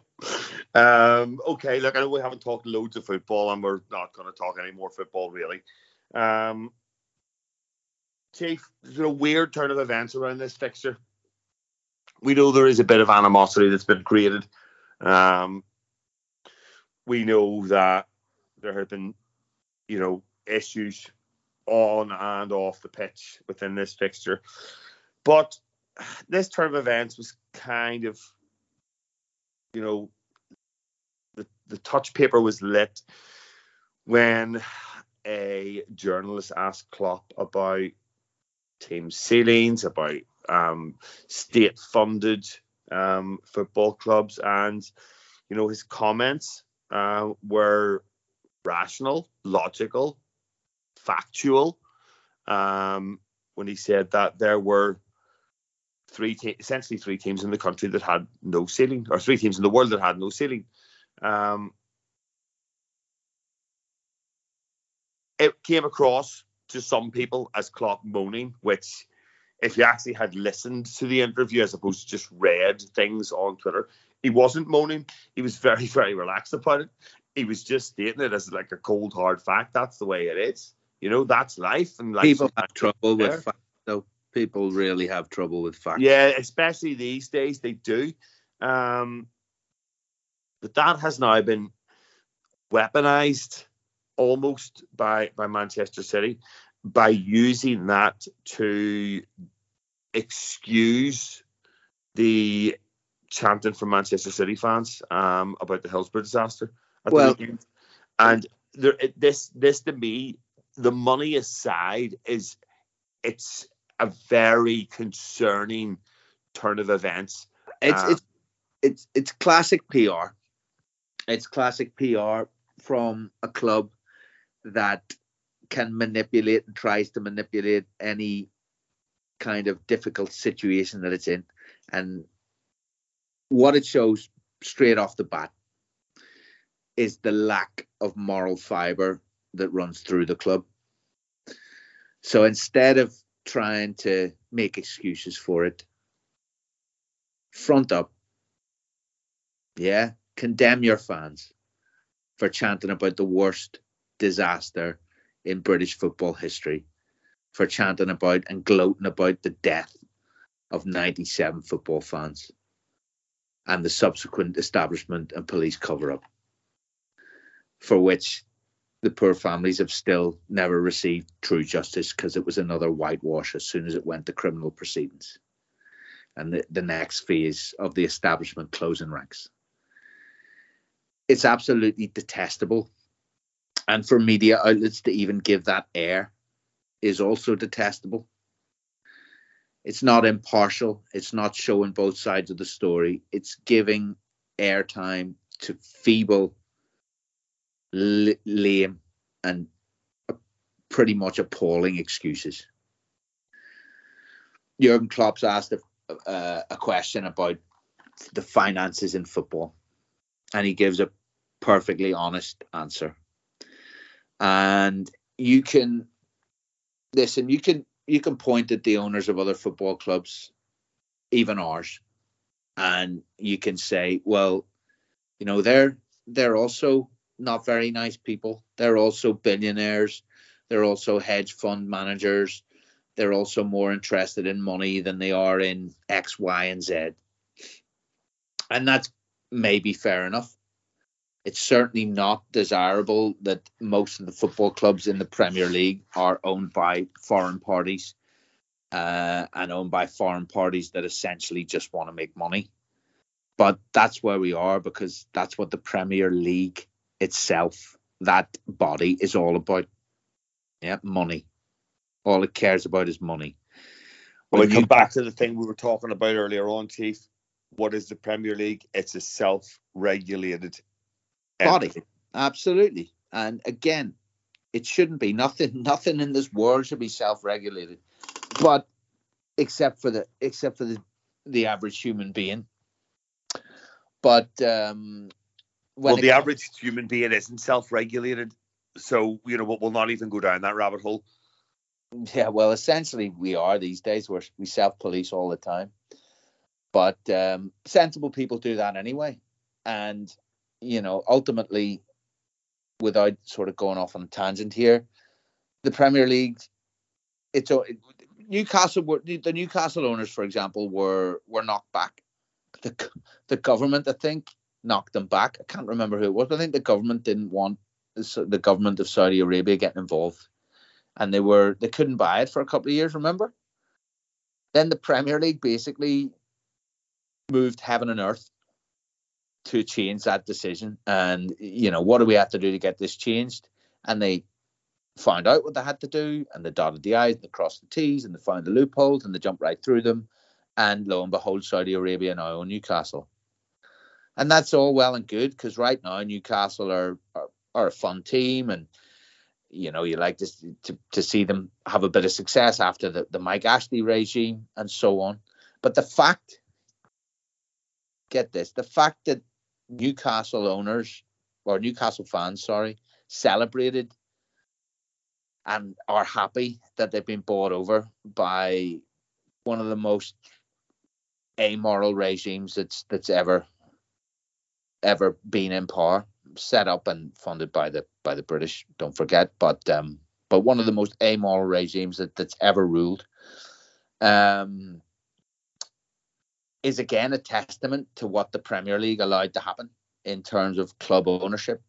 um, okay, look, I know we haven't talked loads of football, and we're not going to talk any more football really. Um, Chief, there's a weird turn of events around this fixture. We know there is a bit of animosity that's been created. Um, we know that there have been, you know, issues on and off the pitch within this fixture. But this turn of events was kind of, you know, the, the touch paper was lit when a journalist asked Klopp about team ceilings, about um, state funded um, football clubs, and you know his comments uh, were rational, logical, factual. Um, when he said that there were three te- essentially three teams in the country that had no ceiling, or three teams in the world that had no ceiling. Um, it came across to some people as Klopp moaning, which if you actually had listened to the interview as opposed to just read things on Twitter, he wasn't moaning. He was very, <laughs> very relaxed about it. He was just stating it as like a cold hard fact. That's the way it is. You know, that's life. And people have trouble with facts, though. People really have trouble with facts. Yeah, especially these days, they do. Um, but that has now been weaponized almost by by Manchester City by using that to excuse the chanting from Manchester City fans um, about the Hillsborough disaster. well, and there, this this to me, the money aside, is it's a very concerning turn of events. It's um, it's it's it's classic PR. It's classic PR from a club that can manipulate and tries to manipulate any kind of difficult situation that it's in. And what it shows straight off the bat is the lack of moral fiber that runs through the club. So instead of trying to make excuses for it, front up. Yeah, condemn your fans for chanting about the worst disaster in British football history for chanting about and gloating about the death of 97 football fans and the subsequent establishment and police cover up, for which the poor families have still never received true justice because it was another whitewash as soon as it went to criminal proceedings and the, the next phase of the establishment closing ranks. It's absolutely detestable and for media outlets to even give that air is also detestable. It's not impartial. It's not showing both sides of the story. It's giving airtime to feeble, lame, and pretty much appalling excuses. Jurgen Klopp's asked a, uh, a question about the finances in football, and he gives a perfectly honest answer and you can listen. You can you can point at the owners of other football clubs, even ours, and you can say, well, you know, they're they're also not very nice people. They're also billionaires. They're also hedge fund managers. They're also more interested in money than they are in X, Y, and Z. And that's maybe fair enough It's certainly not desirable that most of the football clubs in the Premier League are owned by foreign parties uh, and owned by foreign parties that essentially just want to make money. But that's where we are because that's what the Premier League itself, that body, is all about. Yeah, money. All it cares about is money. Well, we come back to the thing we were talking about earlier on, Chief. What is the Premier League? It's a self-regulated body. Absolutely. And again, it shouldn't be. Nothing <laughs> nothing in this world should be self-regulated. But except for the except for the the average human being. But um well, the comes, average human being isn't self-regulated, so you know we'll not even go down that rabbit hole. <laughs> Yeah, well, essentially we are these days. Where we self-police all the time, but um, sensible people do that anyway, and you know, ultimately, without sort of going off on a tangent here, the Premier League, it's Newcastle were the Newcastle owners, for example, were were knocked back. The the government, I think, knocked them back. I can't remember who it was, but I think the government didn't want the government of Saudi Arabia getting involved, and they were they couldn't buy it for a couple of years. Remember? Then the Premier League basically moved heaven and earth to change that decision. And, you know, what do we have to do to get this changed? And they found out what they had to do and they dotted the I's and they crossed the T's and they found the loopholes and they jumped right through them. And lo and behold, Saudi Arabia now own Newcastle. And that's all well and good because right now Newcastle are, are, are a fun team and you know you like to, to to see them have a bit of success after the, the Mike Ashley regime and so on. But the fact, get this, the fact that Newcastle owners or Newcastle fans, sorry, celebrated and are happy that they've been bought over by one of the most amoral regimes that's that's ever ever been in power set up and funded by the by the british don't forget but um but one of the most amoral regimes that, that's ever ruled. Um is again a testament to what the Premier League allowed to happen in terms of club ownership,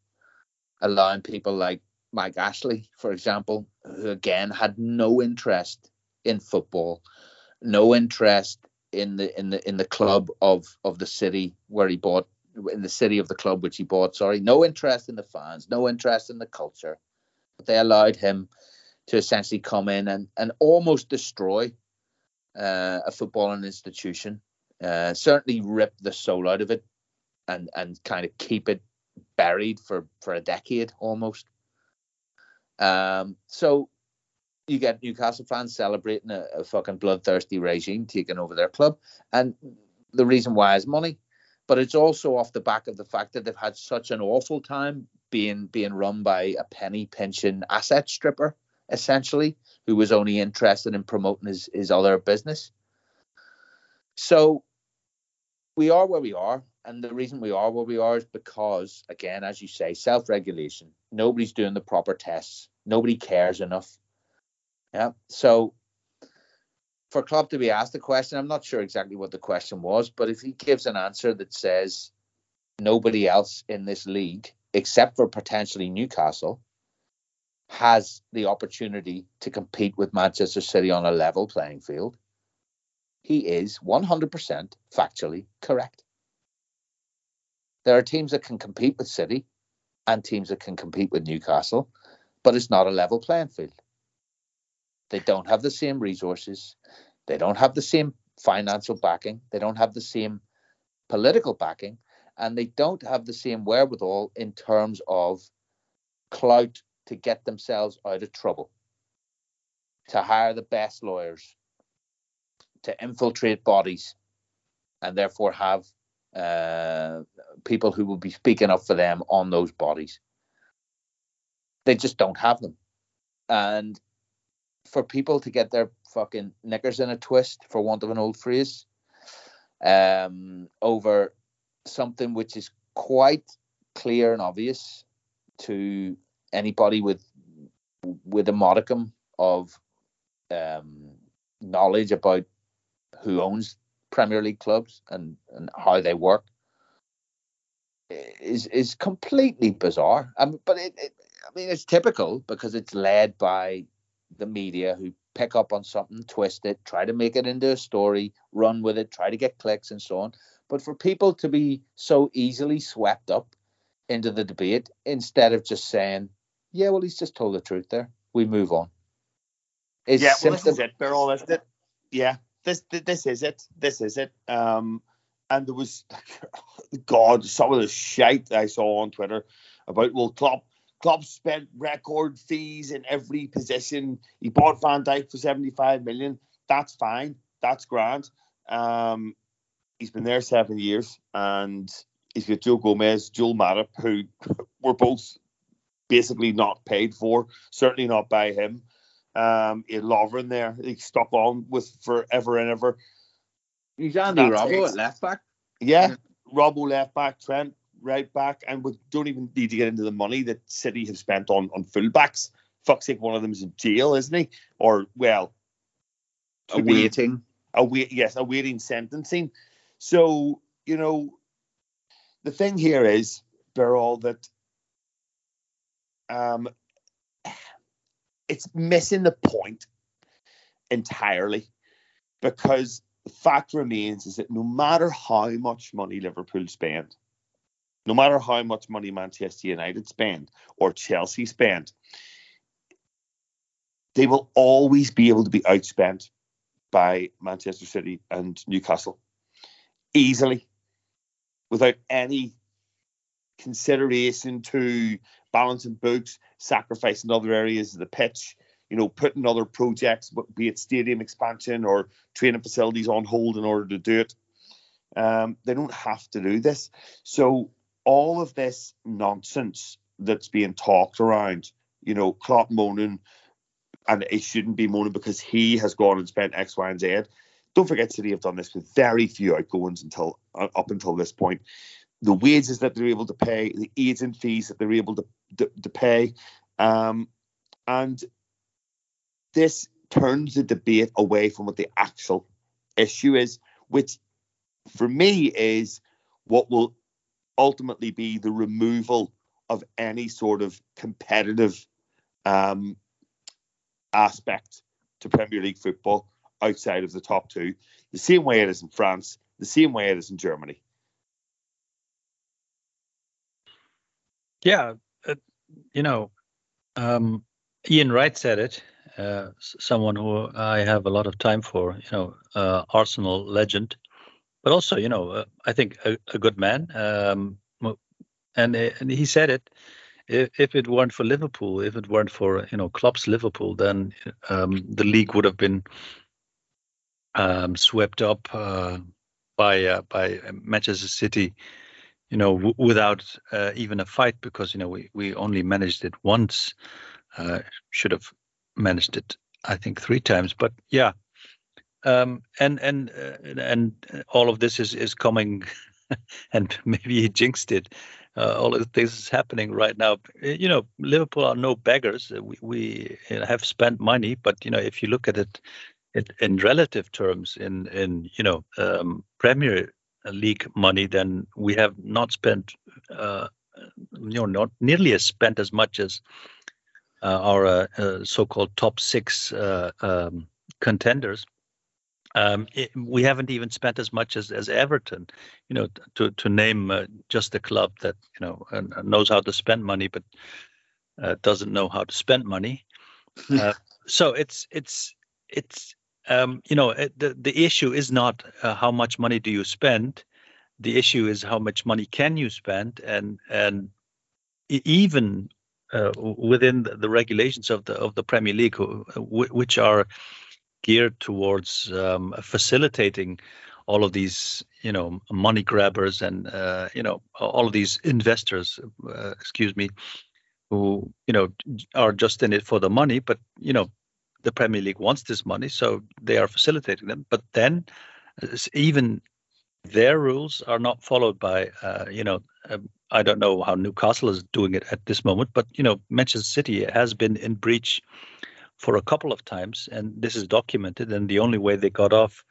allowing people like Mike Ashley, for example, who again had no interest in football, no interest in the in the in the club of of the city where he bought in the city of the club which he bought sorry no interest in the fans no interest in the culture. But they allowed him to essentially come in and and almost destroy uh, a footballing institution uh, certainly rip the soul out of it and and kind of keep it buried for for a decade almost. Um, so you get Newcastle fans celebrating a, a fucking bloodthirsty regime taking over their club, and the reason why is money, but it's also off the back of the fact that they've had such an awful time being being run by a penny pension asset stripper essentially who was only interested in promoting his, his other business so we are where we are. And the reason we are where we are is because, again, as you say, self regulation. Nobody's doing the proper tests. Nobody cares enough. Yeah. So for Klopp to be asked the question, I'm not sure exactly what the question was, but if he gives an answer that says nobody else in this league, except for potentially Newcastle, has the opportunity to compete with Manchester City on a level playing field, he is 100% factually correct. There are teams that can compete with City and teams that can compete with Newcastle, but it's not a level playing field. They don't have the same resources, they don't have the same financial backing, they don't have the same political backing, and they don't have the same wherewithal in terms of clout to get themselves out of trouble, to hire the best lawyers, to infiltrate bodies and therefore have uh, people who will be speaking up for them on those bodies. They just don't have them. And for people to get their fucking knickers in a twist, for want of an old phrase, um, over something which is quite clear and obvious to anybody with with a modicum of um, knowledge about who owns Premier League clubs and, and how they work. is is completely bizarre. Mean, but it, it, I mean, it's typical because it's led by the media who pick up on something, twist it, try to make it into a story, run with it, try to get clicks and so on. But for people to be so easily swept up into the debate instead of just saying, "Yeah, well, he's just told the truth there," we move on. It's yeah, well, this is it, Beryl, isn't it? Yeah, this this is it. This is it. Um, and there was, <laughs> God, some of the shite I saw on Twitter about well, Klopp Klopp spent record fees in every position. He bought Van Dijk for 75 million. That's fine. That's grand. Um, he's been there seven years, and he's got Joe Gomez, Joel Matip, who <laughs> were both basically not paid for, certainly not by him. Um, had Lovren there, he stuck on with forever and ever. He's Andy Robbo at left back. Yeah, Robbo left back, Trent right back, and we don't even need to get into the money that City have spent on on fullbacks. Fuck's sake, one of them is in jail, isn't he? Or well, awaiting. Await, yes, awaiting sentencing. So you know, the thing here is, Beryl, that um, it's missing the point entirely because the fact remains is that no matter how much money Liverpool spend, no matter how much money Manchester United spend or Chelsea spend, they will always be able to be outspent by Manchester City and Newcastle easily without any consideration to balancing books, sacrificing other areas of the pitch, you know, putting other projects, be it stadium expansion or training facilities on hold in order to do it. Um, they don't have to do this. So all of this nonsense that's being talked around, you know, Klopp moaning, and it shouldn't be moaning because he has gone and spent X, Y, and Z. Don't forget, City have done this with very few outgoings until uh, up until this point. The wages that they're able to pay, the agent fees that they're able to to, to pay, um, and this turns the debate away from what the actual issue is, which for me is what will ultimately be the removal of any sort of competitive um, aspect to Premier League football outside of the top two, the same way it is in France, the same way it is in Germany. Yeah, uh, you know, um, Ian Wright said it. Uh, someone who I have a lot of time for, you know, uh, Arsenal legend but also, you know, uh, I think a, a good man. Um, and uh, and he said it. If, if it weren't for Liverpool, if it weren't for you know Klopp's Liverpool, then um, the league would have been um, swept up uh, by by Manchester City. You know, without uh, even a fight, because you know we we only managed it once. Uh, should have managed it, I think, three times. But yeah, um, and and uh, and all of this is is coming, <laughs> and maybe he jinxed it. Uh, all of this is happening right now. You know, Liverpool are no beggars. We we have spent money, but you know, if you look at it, it in relative terms, in in you know um, Premier League money, then we have not spent. Uh, you know, not nearly as spent as much as uh, our uh, uh, so-called top six um, contenders um, it, we haven't even spent as much as, as Everton, you know, to to name uh, just a club that you know uh, knows how to spend money, but uh, doesn't know how to spend money. <laughs> Uh, so it's it's it's um, you know the the issue is not uh, how much money do you spend. The issue is how much money can you spend, and and even uh, within the, the regulations of the of the Premier League, which are geared towards um, facilitating all of these you know money grabbers and uh, you know all of these investors uh, excuse me who you know are just in it for the money but you know the premier league wants this money so they are facilitating them but then even their rules are not followed by uh, you know um, i don't know how newcastle is doing it at this moment but you know manchester city has been in breach for a couple of times, and this is documented. And the only way they got off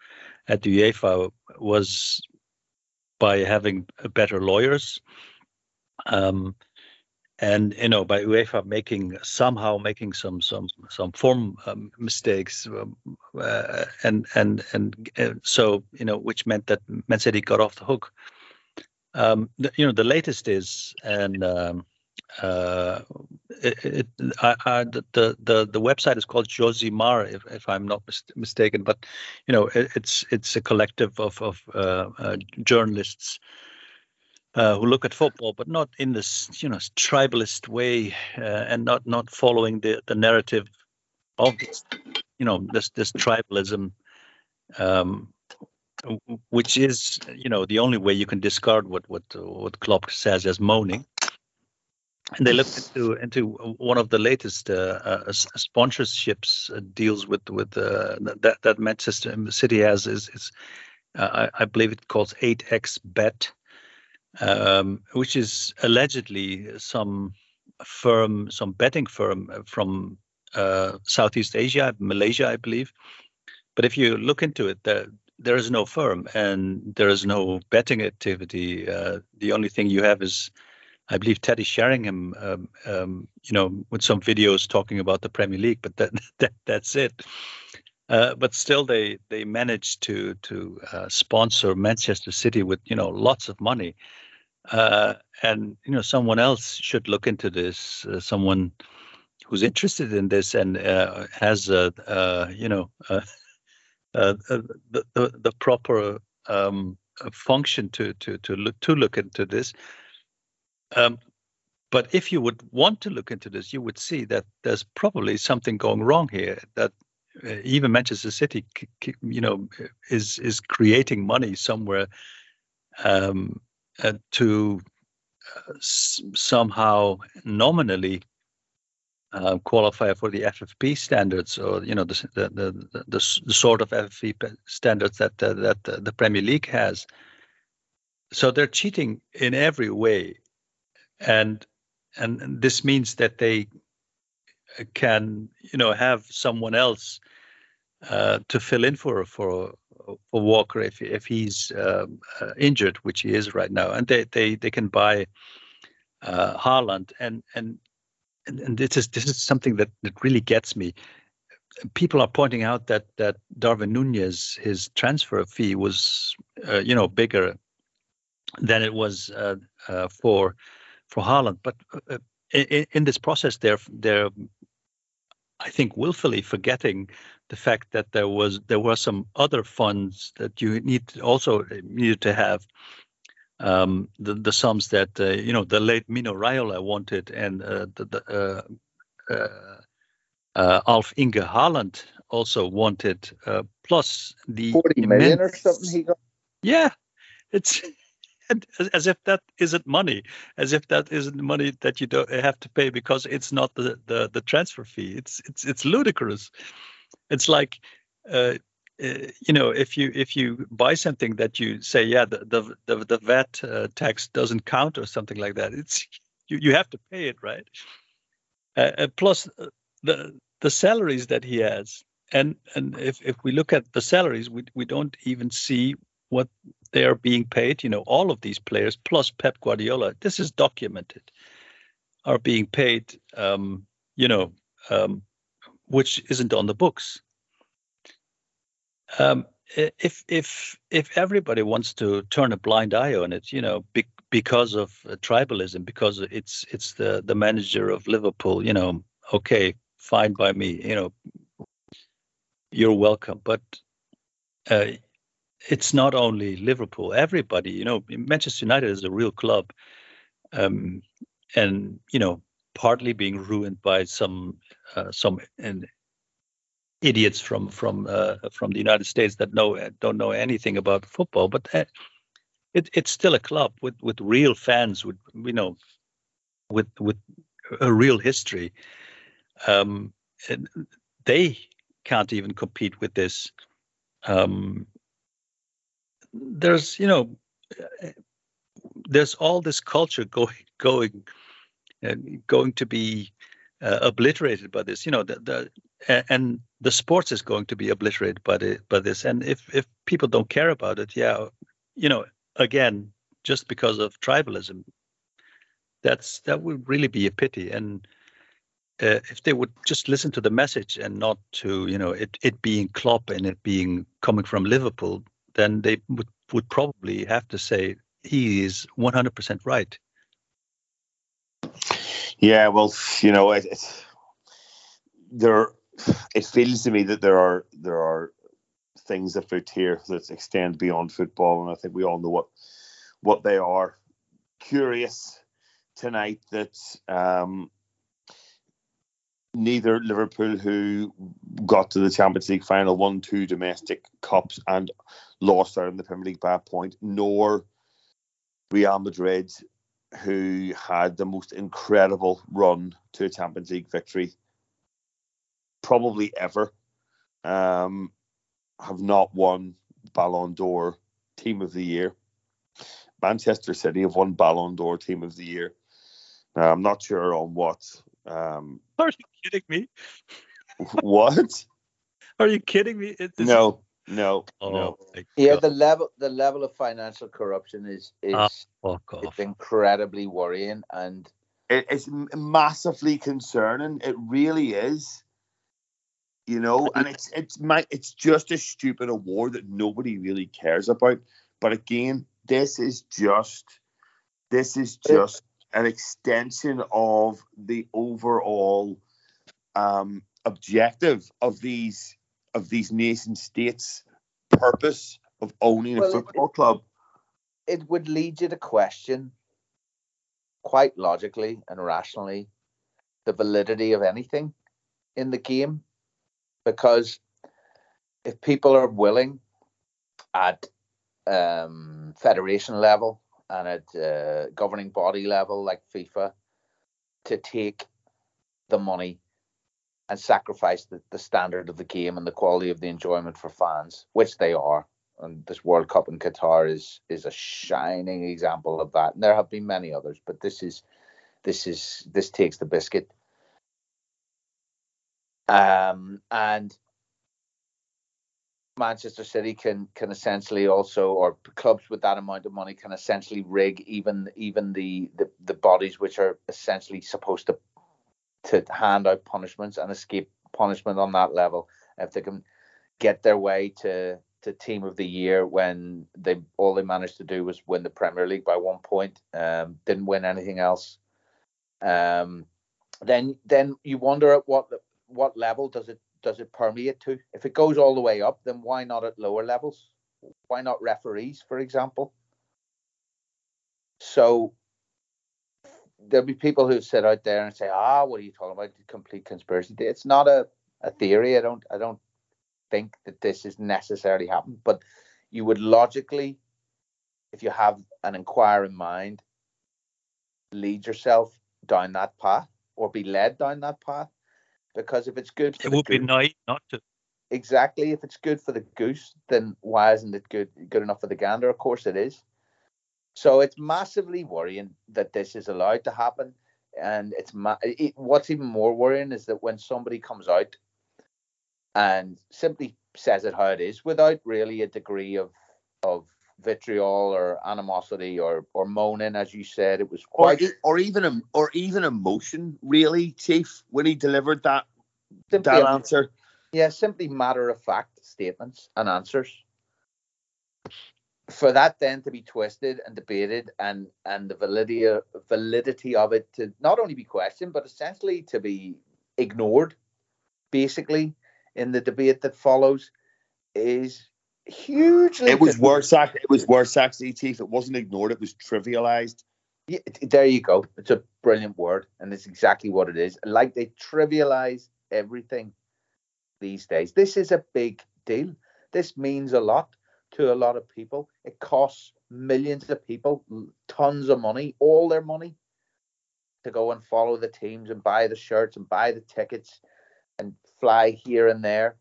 at the UEFA was by having better lawyers Um, and you know by UEFA making somehow making some some some form um, mistakes, um, uh, and and and uh, so you know which meant that Man City got off the hook. Um, the, you know the latest is and um, uh, it, it I, I, the, the the website is called Josimar, if, if I'm not mis- mistaken. But you know, it, it's it's a collective of of uh, uh, journalists uh, who look at football, but not in this you know tribalist way, uh, and not not following the the narrative of this, you know this this tribalism. Um, which is, you know, the only way you can discard what what what Klopp says as moaning and they looked into into one of the latest uh, uh, sponsorships uh, deals with with that that Manchester City has is is I, I, believe it calls 8x bet, um, which is allegedly some firm, some betting firm from uh, Southeast Asia, Malaysia, I believe. But if you look into it, there there is no firm and there is no betting activity. the only thing you have is I believe Teddy Sheringham, um, um, you know, with some videos talking about the Premier League, but that, <laughs> that that's it. Uh, but still, they they managed to to uh, sponsor Manchester City with you know lots of money, uh, and you know someone else should look into this. Uh, someone who's interested in this and uh, has a you know the, the the proper um, function to to to look to look into this um, but if you would want to look into this, you would see that there's probably something going wrong here. That uh, even Manchester City, you know, is is creating money somewhere um, uh, to uh, s- somehow nominally uh, qualify for the FFP standards, or you know, the the the, the, the sort of FFP standards that uh, that the Premier League has. So they're cheating in every way and and this means that they can you know have someone else uh, to fill in for for for Walker if if he's um, uh, injured, which he is right now, and they they they can buy uh, Haaland and and and this is this is something that that really gets me. People are pointing out that that Darwin Nunez his transfer fee was uh, you know bigger than it was uh, uh, for for Haaland. But uh, in, in, this process, they're they're I think willfully forgetting the fact that there was there were some other funds that you need also needed to have. Um, the the sums that uh, you know the late Mino Raiola wanted and uh, the, the uh, uh, uh, Alf Inge Haaland also wanted, plus the forty immense, million or something he got. Yeah, it's as if that isn't money, as if that isn't money that you don't have to pay because it's not the the, the transfer fee. It's it's it's ludicrous. It's like. Uh, uh, you know, if you if you buy something that you say, yeah, the the the, the VAT uh, tax doesn't count or something like that, it's you, you have to pay it, right? Uh, uh plus uh, the the salaries that he has, and and if if we look at the salaries, we we don't even see what they are being paid. You know, all of these players plus Pep Guardiola, this is documented, are being paid. Um, you know, um, which isn't on the books. Um, if if if everybody wants to turn a blind eye on it, you know, be, because of uh, tribalism, because it's it's the the manager of Liverpool, you know, okay, fine by me, you know, you're welcome. But uh, it's not only Liverpool. Everybody, you know, Manchester United is a real club, um, and you know, partly being ruined by some uh, some and idiots from from uh, from the United States that know don't know anything about football. But it, it's still a club with with real fans, with you know, with with a real history. Um, they can't even compete with this. Um, there's you know there's all this culture going going uh, going to be uh, obliterated by this you know the, the and the sports is going to be obliterated by the by this and if if people don't care about it yeah you know again just because of tribalism that's that would really be a pity. And uh, if they would just listen to the message and not to you know it it being Klopp and it being coming from Liverpool, then they would would probably have to say he is 100% right. Yeah, well, you know, it, it, there. It feels to me that there are there are things afoot here that extend beyond football, and I think we all know what what they are. Curious tonight that um, neither Liverpool, who got to the Champions League final, won two domestic cups and lost out in the Premier League by a point, nor Real Madrid, who had the most incredible run to a Champions League victory probably ever, um, have not won Ballon d'Or Team of the Year. Manchester City have won Ballon d'Or Team of the Year. Now, I'm not sure on what. Um, Are you kidding me? <laughs> what? Are you kidding me? It, no, no, oh, no. Yeah, the level the level of financial corruption is is oh, it's incredibly worrying and it, it's massively concerning. It really is. You know, and it's it's my it's just a stupid award that nobody really cares about. But again, this is just this is just an extension of the overall um, objective of these of these nation states' purpose of owning well, a football it, club. It would lead you to question, quite logically and rationally, the validity of anything in the game, because if people are willing at um, federation level and at uh, governing body level like FIFA to take the money and sacrifice the, the standard of the game and the quality of the enjoyment for fans, which they are. And this World Cup in Qatar is is a shining example of that. And there have been many others, but this is this is this takes the biscuit. Um, and Manchester City can can essentially also, or clubs with that amount of money can essentially rig even even the the, the bodies which are essentially supposed to to hand out punishments and escape punishment on that level. If they can get their way to to team of the year when they all they managed to do was win the Premier League by one point, um, didn't win anything else. Um, then then you wonder at what what level does it does it permeate to? If it goes all the way up, then why not at lower levels? Why not referees, for example? So there'll be people who sit out there and say, "Ah, what are you talking about? Complete conspiracy." It's not a, a theory. I don't I don't think that this is necessarily happened, but you would logically, if you have an inquiring mind, lead yourself down that path or be led down that path. Because if it's good, it would be nice not to. Exactly. If it's good for the goose, then why isn't it good good enough for the gander? Of course it is. So it's massively worrying that this is allowed to happen. And it's ma- it, what's even more worrying is that when somebody comes out and simply says it how it is without really a degree of of vitriol or animosity or or moaning, as you said, it was quite or, or even or even emotion, really, Chief, when he delivered that that answer. Yeah, simply matter of fact statements and answers for that then to be twisted and debated and and the validity validity of it to not only be questioned but essentially to be ignored basically in the debate that follows is hugely it was worse actually it was worse actually chief. It wasn't ignored it was trivialized. Yeah, there you go. It's a brilliant word and it's exactly what it is. Like they trivialize everything these days. This is a big deal. This means a lot to a lot of people. It costs millions of people tons of money, all their money, to go and follow the teams and buy the shirts and buy the tickets and fly here and there.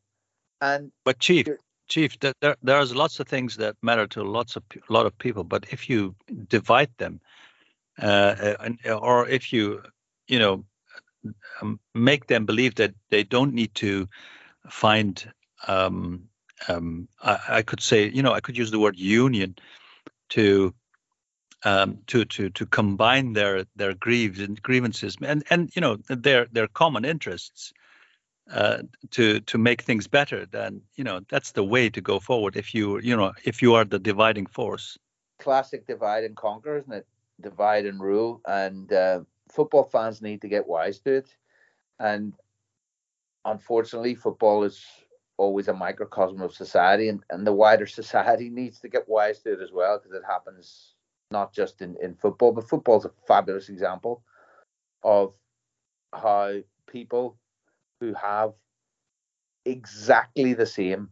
And but chief, chief, there there, there's lots of things that matter to lots of a lot of people. But if you divide them, uh, and, or if you, you know, um, make them believe that they don't need to find um, um, I, I, could say, you know, I could use the word union to um, to to to combine their their grievances and and you know their their common interests uh, to to make things better, then you know that's the way to go forward. If you you know if you are the dividing force. Classic divide and conquer, isn't it? Divide and rule, and uh, football fans need to get wise to it. And unfortunately, football is always a microcosm of society, and, and the wider <laughs> society needs to get wise to it as well, because it happens not just in, in football, but football is a fabulous example of how people who have exactly the same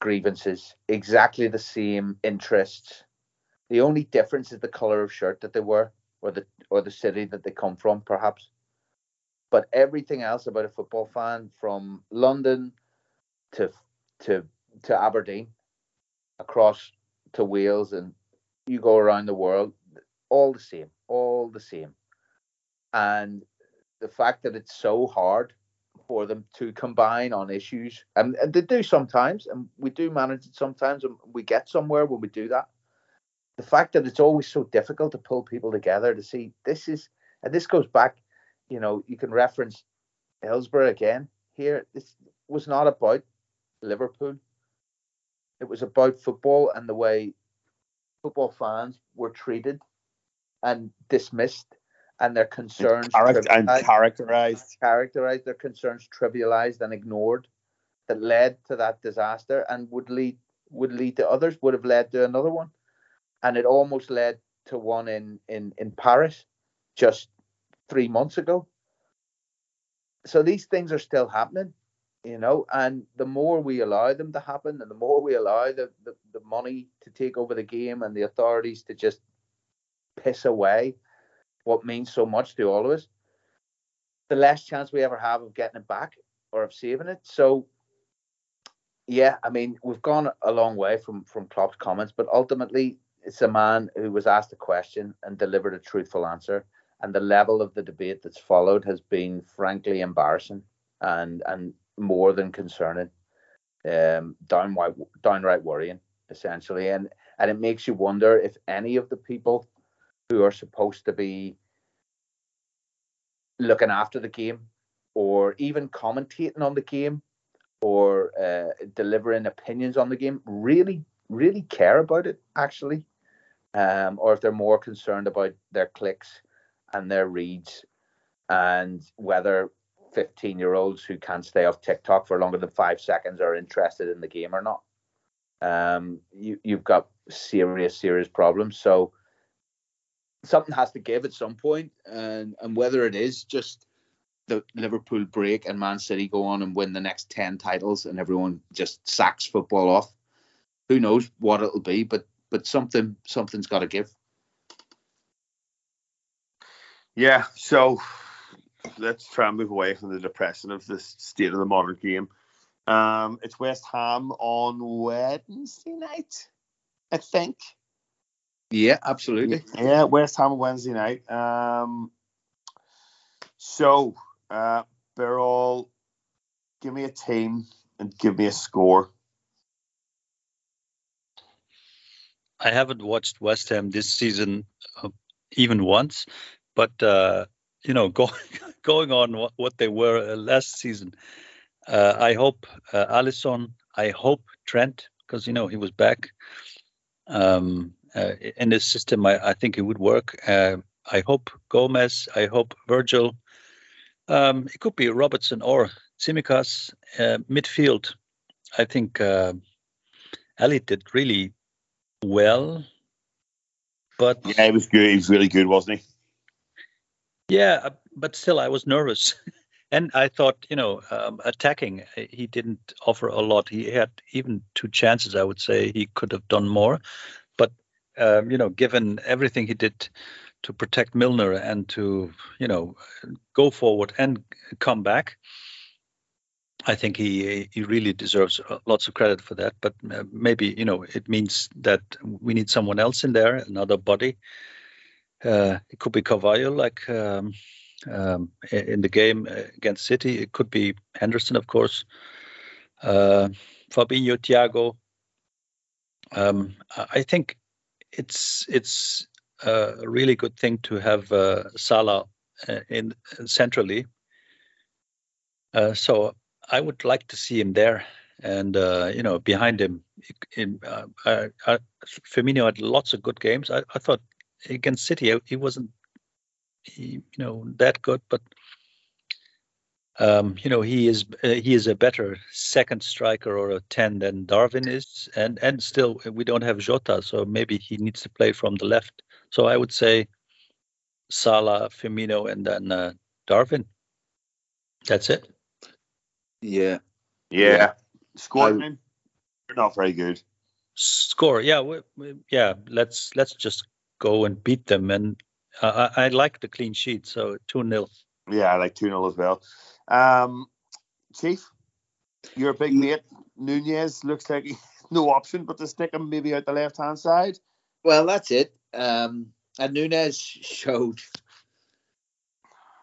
grievances, exactly the same interests. The only difference is the color of shirt that they wear, or the or the city that they come from, perhaps. But everything else about a football fan, from London to to to Aberdeen, across to Wales, and you go around the world, all the same, all the same. And the fact that it's so hard for them to combine on issues, and, and they do sometimes, and we do manage it sometimes, and we get somewhere when we do that. The fact that it's always so difficult to pull people together to see this is, and this goes back, you know, you can reference Hillsborough again here. This was not about Liverpool. It was about football and the way football fans were treated and dismissed and their concerns and, and characterized. characterized their concerns trivialized and ignored that led to that disaster and would lead would lead to others would have led to another one. And it almost led to one in in in Paris just 3 months ago. So these things are still happening you know and the more we allow them to happen and the more we allow the, the, the money to take over the game and the authorities to just piss away what means so much to all of us, the less chance we ever have of getting it back or of saving it. So, yeah, I mean, we've gone a long way from from Klopp's comments, but ultimately, it's a man who was asked a question and delivered a truthful answer, and the level of the debate that's followed has been frankly embarrassing and and more than concerning, um, downright downright worrying, essentially, and and it makes you wonder if any of the people who are supposed to be looking after the game or even commentating on the game or uh, delivering opinions on the game really really care about it actually um, or if they're more concerned about their clicks and their reads and whether 15 year olds who can't stay off tiktok for longer than five seconds are interested in the game or not. Um, you, you've got serious serious problems. So something has to give at some point, and and whether it is just the Liverpool break and Man City go on and win the next ten titles, and everyone just sacks football off. Who knows what it'll be, but but something something's got to give. Yeah, so let's try and move away from the depression of the state of the modern game. Um, it's West Ham on Wednesday night, I think. Yeah, absolutely. Yeah, West Ham Wednesday night. Um, so, uh, Birol, give me a team and give me a score. I haven't watched West Ham this season uh, even once, but uh, you know, <laughs> going going on what, what they were uh, last season, uh, I hope uh, Alisson, I hope Trent, because you know he was back. Um, uh, in this system, I, I, think it would work. Uh, I hope Gomez, I hope Virgil. Um, it could be Robertson or Tsimikas. Uh, midfield, I think uh, Elliott did really well. But yeah, he was good. He was really good, wasn't he? Yeah, uh, but still, I was nervous. <laughs> and I thought, you know, um, attacking, he didn't offer a lot. He had even two chances, I would say. He could have done more um, you know, given everything he did to protect Milner and to, you know, go forward and come back, I think he he really deserves lots of credit for that. But uh, maybe you know it means that we need someone else in there, another body. Uh, it could be Carvalho, like um, um, in the game against City. It could be Henderson, of course. Uh, Fabinho, Thiago. Um, I think it's it's a really good thing to have uh, Salah uh, in centrally. Uh, so I would like to see him there, and uh, you know, behind him, in, uh, Firmino had lots of good games. I, I thought against City he wasn't, he, you know, that good, but um, you know he is uh, he is a better second striker or a ten than Darwin is, and and still we don't have Jota, so maybe he needs to play from the left. So I would say Salah, Firmino, and then uh, Darwin. That's it. Yeah. Yeah. yeah. Scoring, you're not very good. Score, yeah, we, we, yeah. Let's let's just go and beat them, and uh, I, I like the clean sheet, so two 0 Yeah, I like two 0 as well. Um, Chief, you're a big mate. Nunez looks like no option but to stick him maybe out the left hand side. Well, that's it. Um, and Nunez showed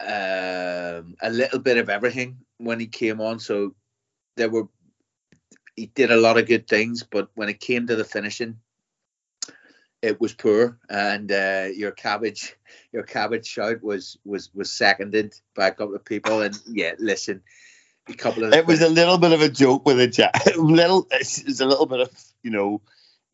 um, a little bit of everything when he came on. So there were he did a lot of good things, but when it came to the finishing, it was poor. And uh, your cabbage, your cabbage shout was was was seconded by a couple of people. And yeah, listen, a couple of it was a little bit of a joke with a ja- <laughs> little. It's a little bit of you know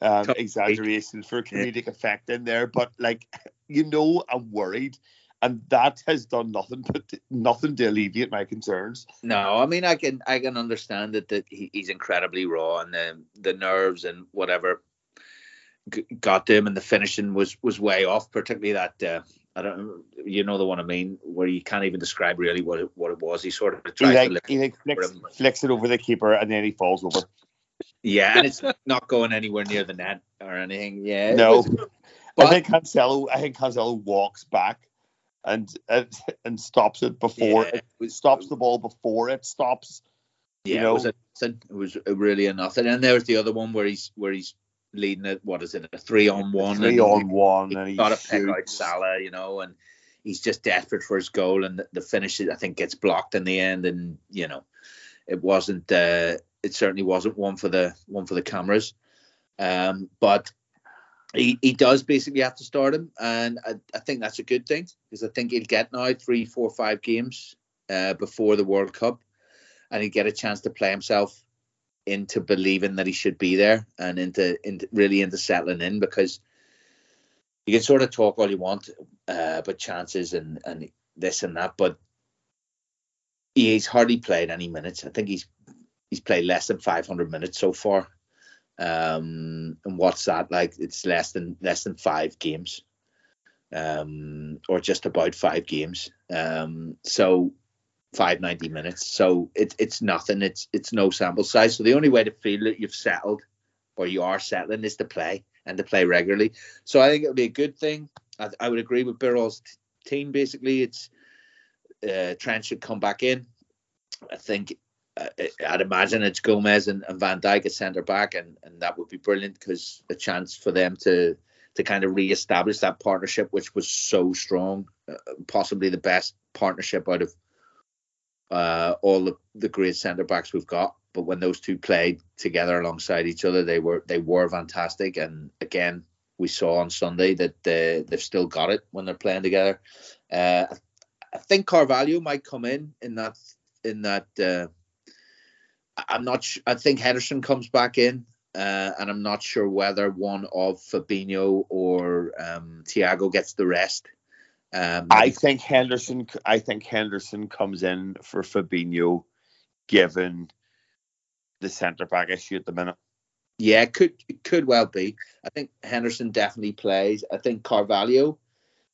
um, exaggeration for comedic yeah. effect in there, but like you know, I'm worried and that has done nothing but nothing to alleviate my concerns. No, I mean I can I can understand that that he, he's incredibly raw and the the nerves and whatever got to him and the finishing was was way off, particularly that. Uh, I don't, you know the one I mean, where you can't even describe really what it, what it was. He sort of he like, he like flicks, flicks it over the keeper and then he falls over. Yeah, and it's <laughs> not going anywhere near the net or anything. Yeah, no. Was, but, I think Cancelo. I think Cancelo walks back and and, and stops it before yeah, it stops the ball before it stops. Yeah, you know? it was a, it was really a nothing. And there's the other one where he's where he's leading it. What is it? A three on one. Three on one, and he's got to pick out Salah, you know, and he's just desperate for his goal, and the, the finish I think gets blocked in the end, and you know, it wasn't. Uh, it certainly wasn't one for the one for the cameras. Um, but he, he does basically have to start him, and I, I think that's a good thing because I think he'll get now three, four, five games uh, before the World Cup, and he'll get a chance to play himself into believing that he should be there and into, into really into settling in because you can sort of talk all you want uh, about chances and and this and that, but he's hardly played any minutes. I think he's he's played less than 500 minutes so far um, and what's that like? It's less than less than five games, um, or just about five games. Um, so five ninety minutes. So it's it's nothing. It's it's no sample size. So the only way to feel that you've settled or you are settling is to play and to play regularly. So I think it would be a good thing. I, I would agree with Birol's t- team. Basically, it's uh, Trent should come back in. I think uh, I'd imagine it's Gomez and, and Van Dijk at centre back, and, and that would be brilliant because a chance for them to to kind of re-establish that partnership, which was so strong, uh, possibly the best partnership out of uh, all the, the great centre backs we've got. But when those two played together alongside each other, they were they were fantastic. And again, we saw on Sunday that they, they've still got it when they're playing together. Uh, I think Carvalho might come in in that in that uh, I'm not. Sh- I think Henderson comes back in, uh, and I'm not sure whether one of Fabinho or um, Thiago gets the rest. Um, I think Henderson. I think Henderson comes in for Fabinho, given the centre back issue at the minute. Yeah, it could it could well be. I think Henderson definitely plays. I think Carvalho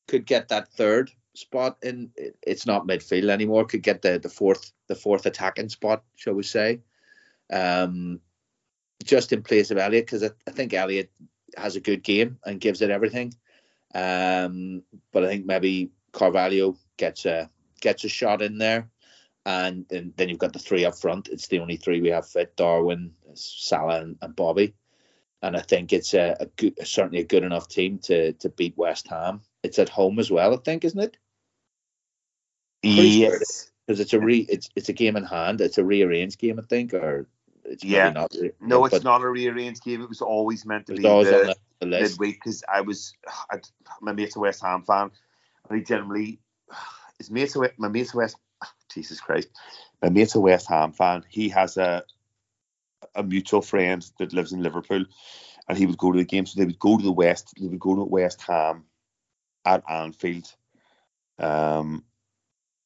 could get that third spot in. It's not midfield anymore. Could get the the fourth the fourth attacking spot, shall we say? um, just in place of Elliott because I, I, think Elliott has a good game and gives it everything. Um, but I think maybe Carvalho gets a gets a shot in there, and, and, then you've got the three up front. It's the only three we have fit: Darwin, Salah, and, and Bobby. And I think it's a, a good, certainly a good enough team to to beat West Ham. It's at home as well, I think, isn't it? Yes. Because it's a re it's it's a game in hand. It's a rearranged game, I think, or it's yeah. Not, no, it's not a rearranged game. It was always meant to be the, midweek because I was I, my mate's a West Ham fan, and he generally <sighs> his mate's a, my mate's a West <sighs> Jesus Christ, my mate's a West Ham fan. He has a a mutual friend that lives in Liverpool, and he would go to the games. So they would go to the West. They would go to West Ham at Anfield, um,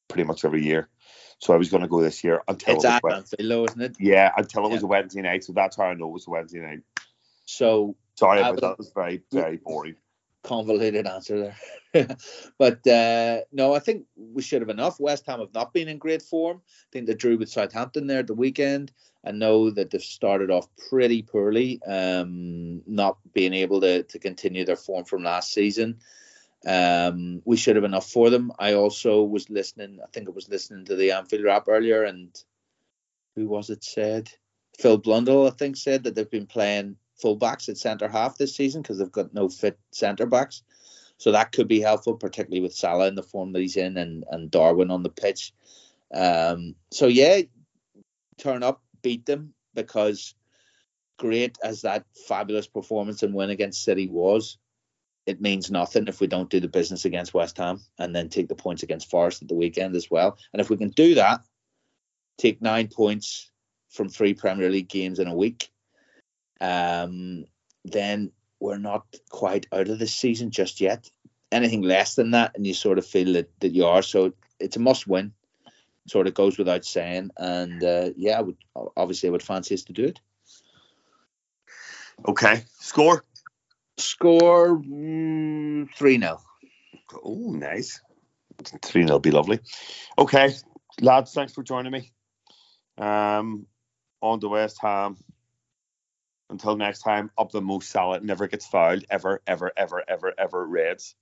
pretty much every year. So I was going to go this year until it's it at was, Anfield, though, isn't it? yeah, until it was a Wednesday night. So that's how I know it was a Wednesday night. So Sorry, but that was very very boring. convoluted answer there. <laughs> but uh, no, I think we should have enough. West Ham have not been in great form. I think they drew with Southampton there at the weekend. I know that they've started off pretty poorly, um, not being able to, to continue their form from last season. Um, we should have enough for them. I also was listening, I think I was listening to the Anfield Wrap earlier, and who was it said? Phil Blundell, I think, said that they've been playing fullbacks at centre half this season because they've got no fit centre backs. So that could be helpful, particularly with Salah in the form that he's in and, and Darwin on the pitch. Um, so yeah, turn up, beat them because great as that fabulous performance and win against City was, it means nothing if we don't do the business against West Ham and then take the points against Forest at the weekend as well. And if we can do that, take nine points from three Premier League games in a week, um, then we're not quite out of this season just yet. Anything less than that, and you sort of feel that, that you are. So it's a must win. Sort of goes without saying. And uh, yeah, I would obviously I would fancy us to do it. Okay, score. Score mm, three 0 Oh, nice. Three 0 be lovely. Okay, lads, thanks for joining me. Um, on the West Ham. Until next time, up the most salad never gets fouled ever, ever, ever, ever, ever. Reds.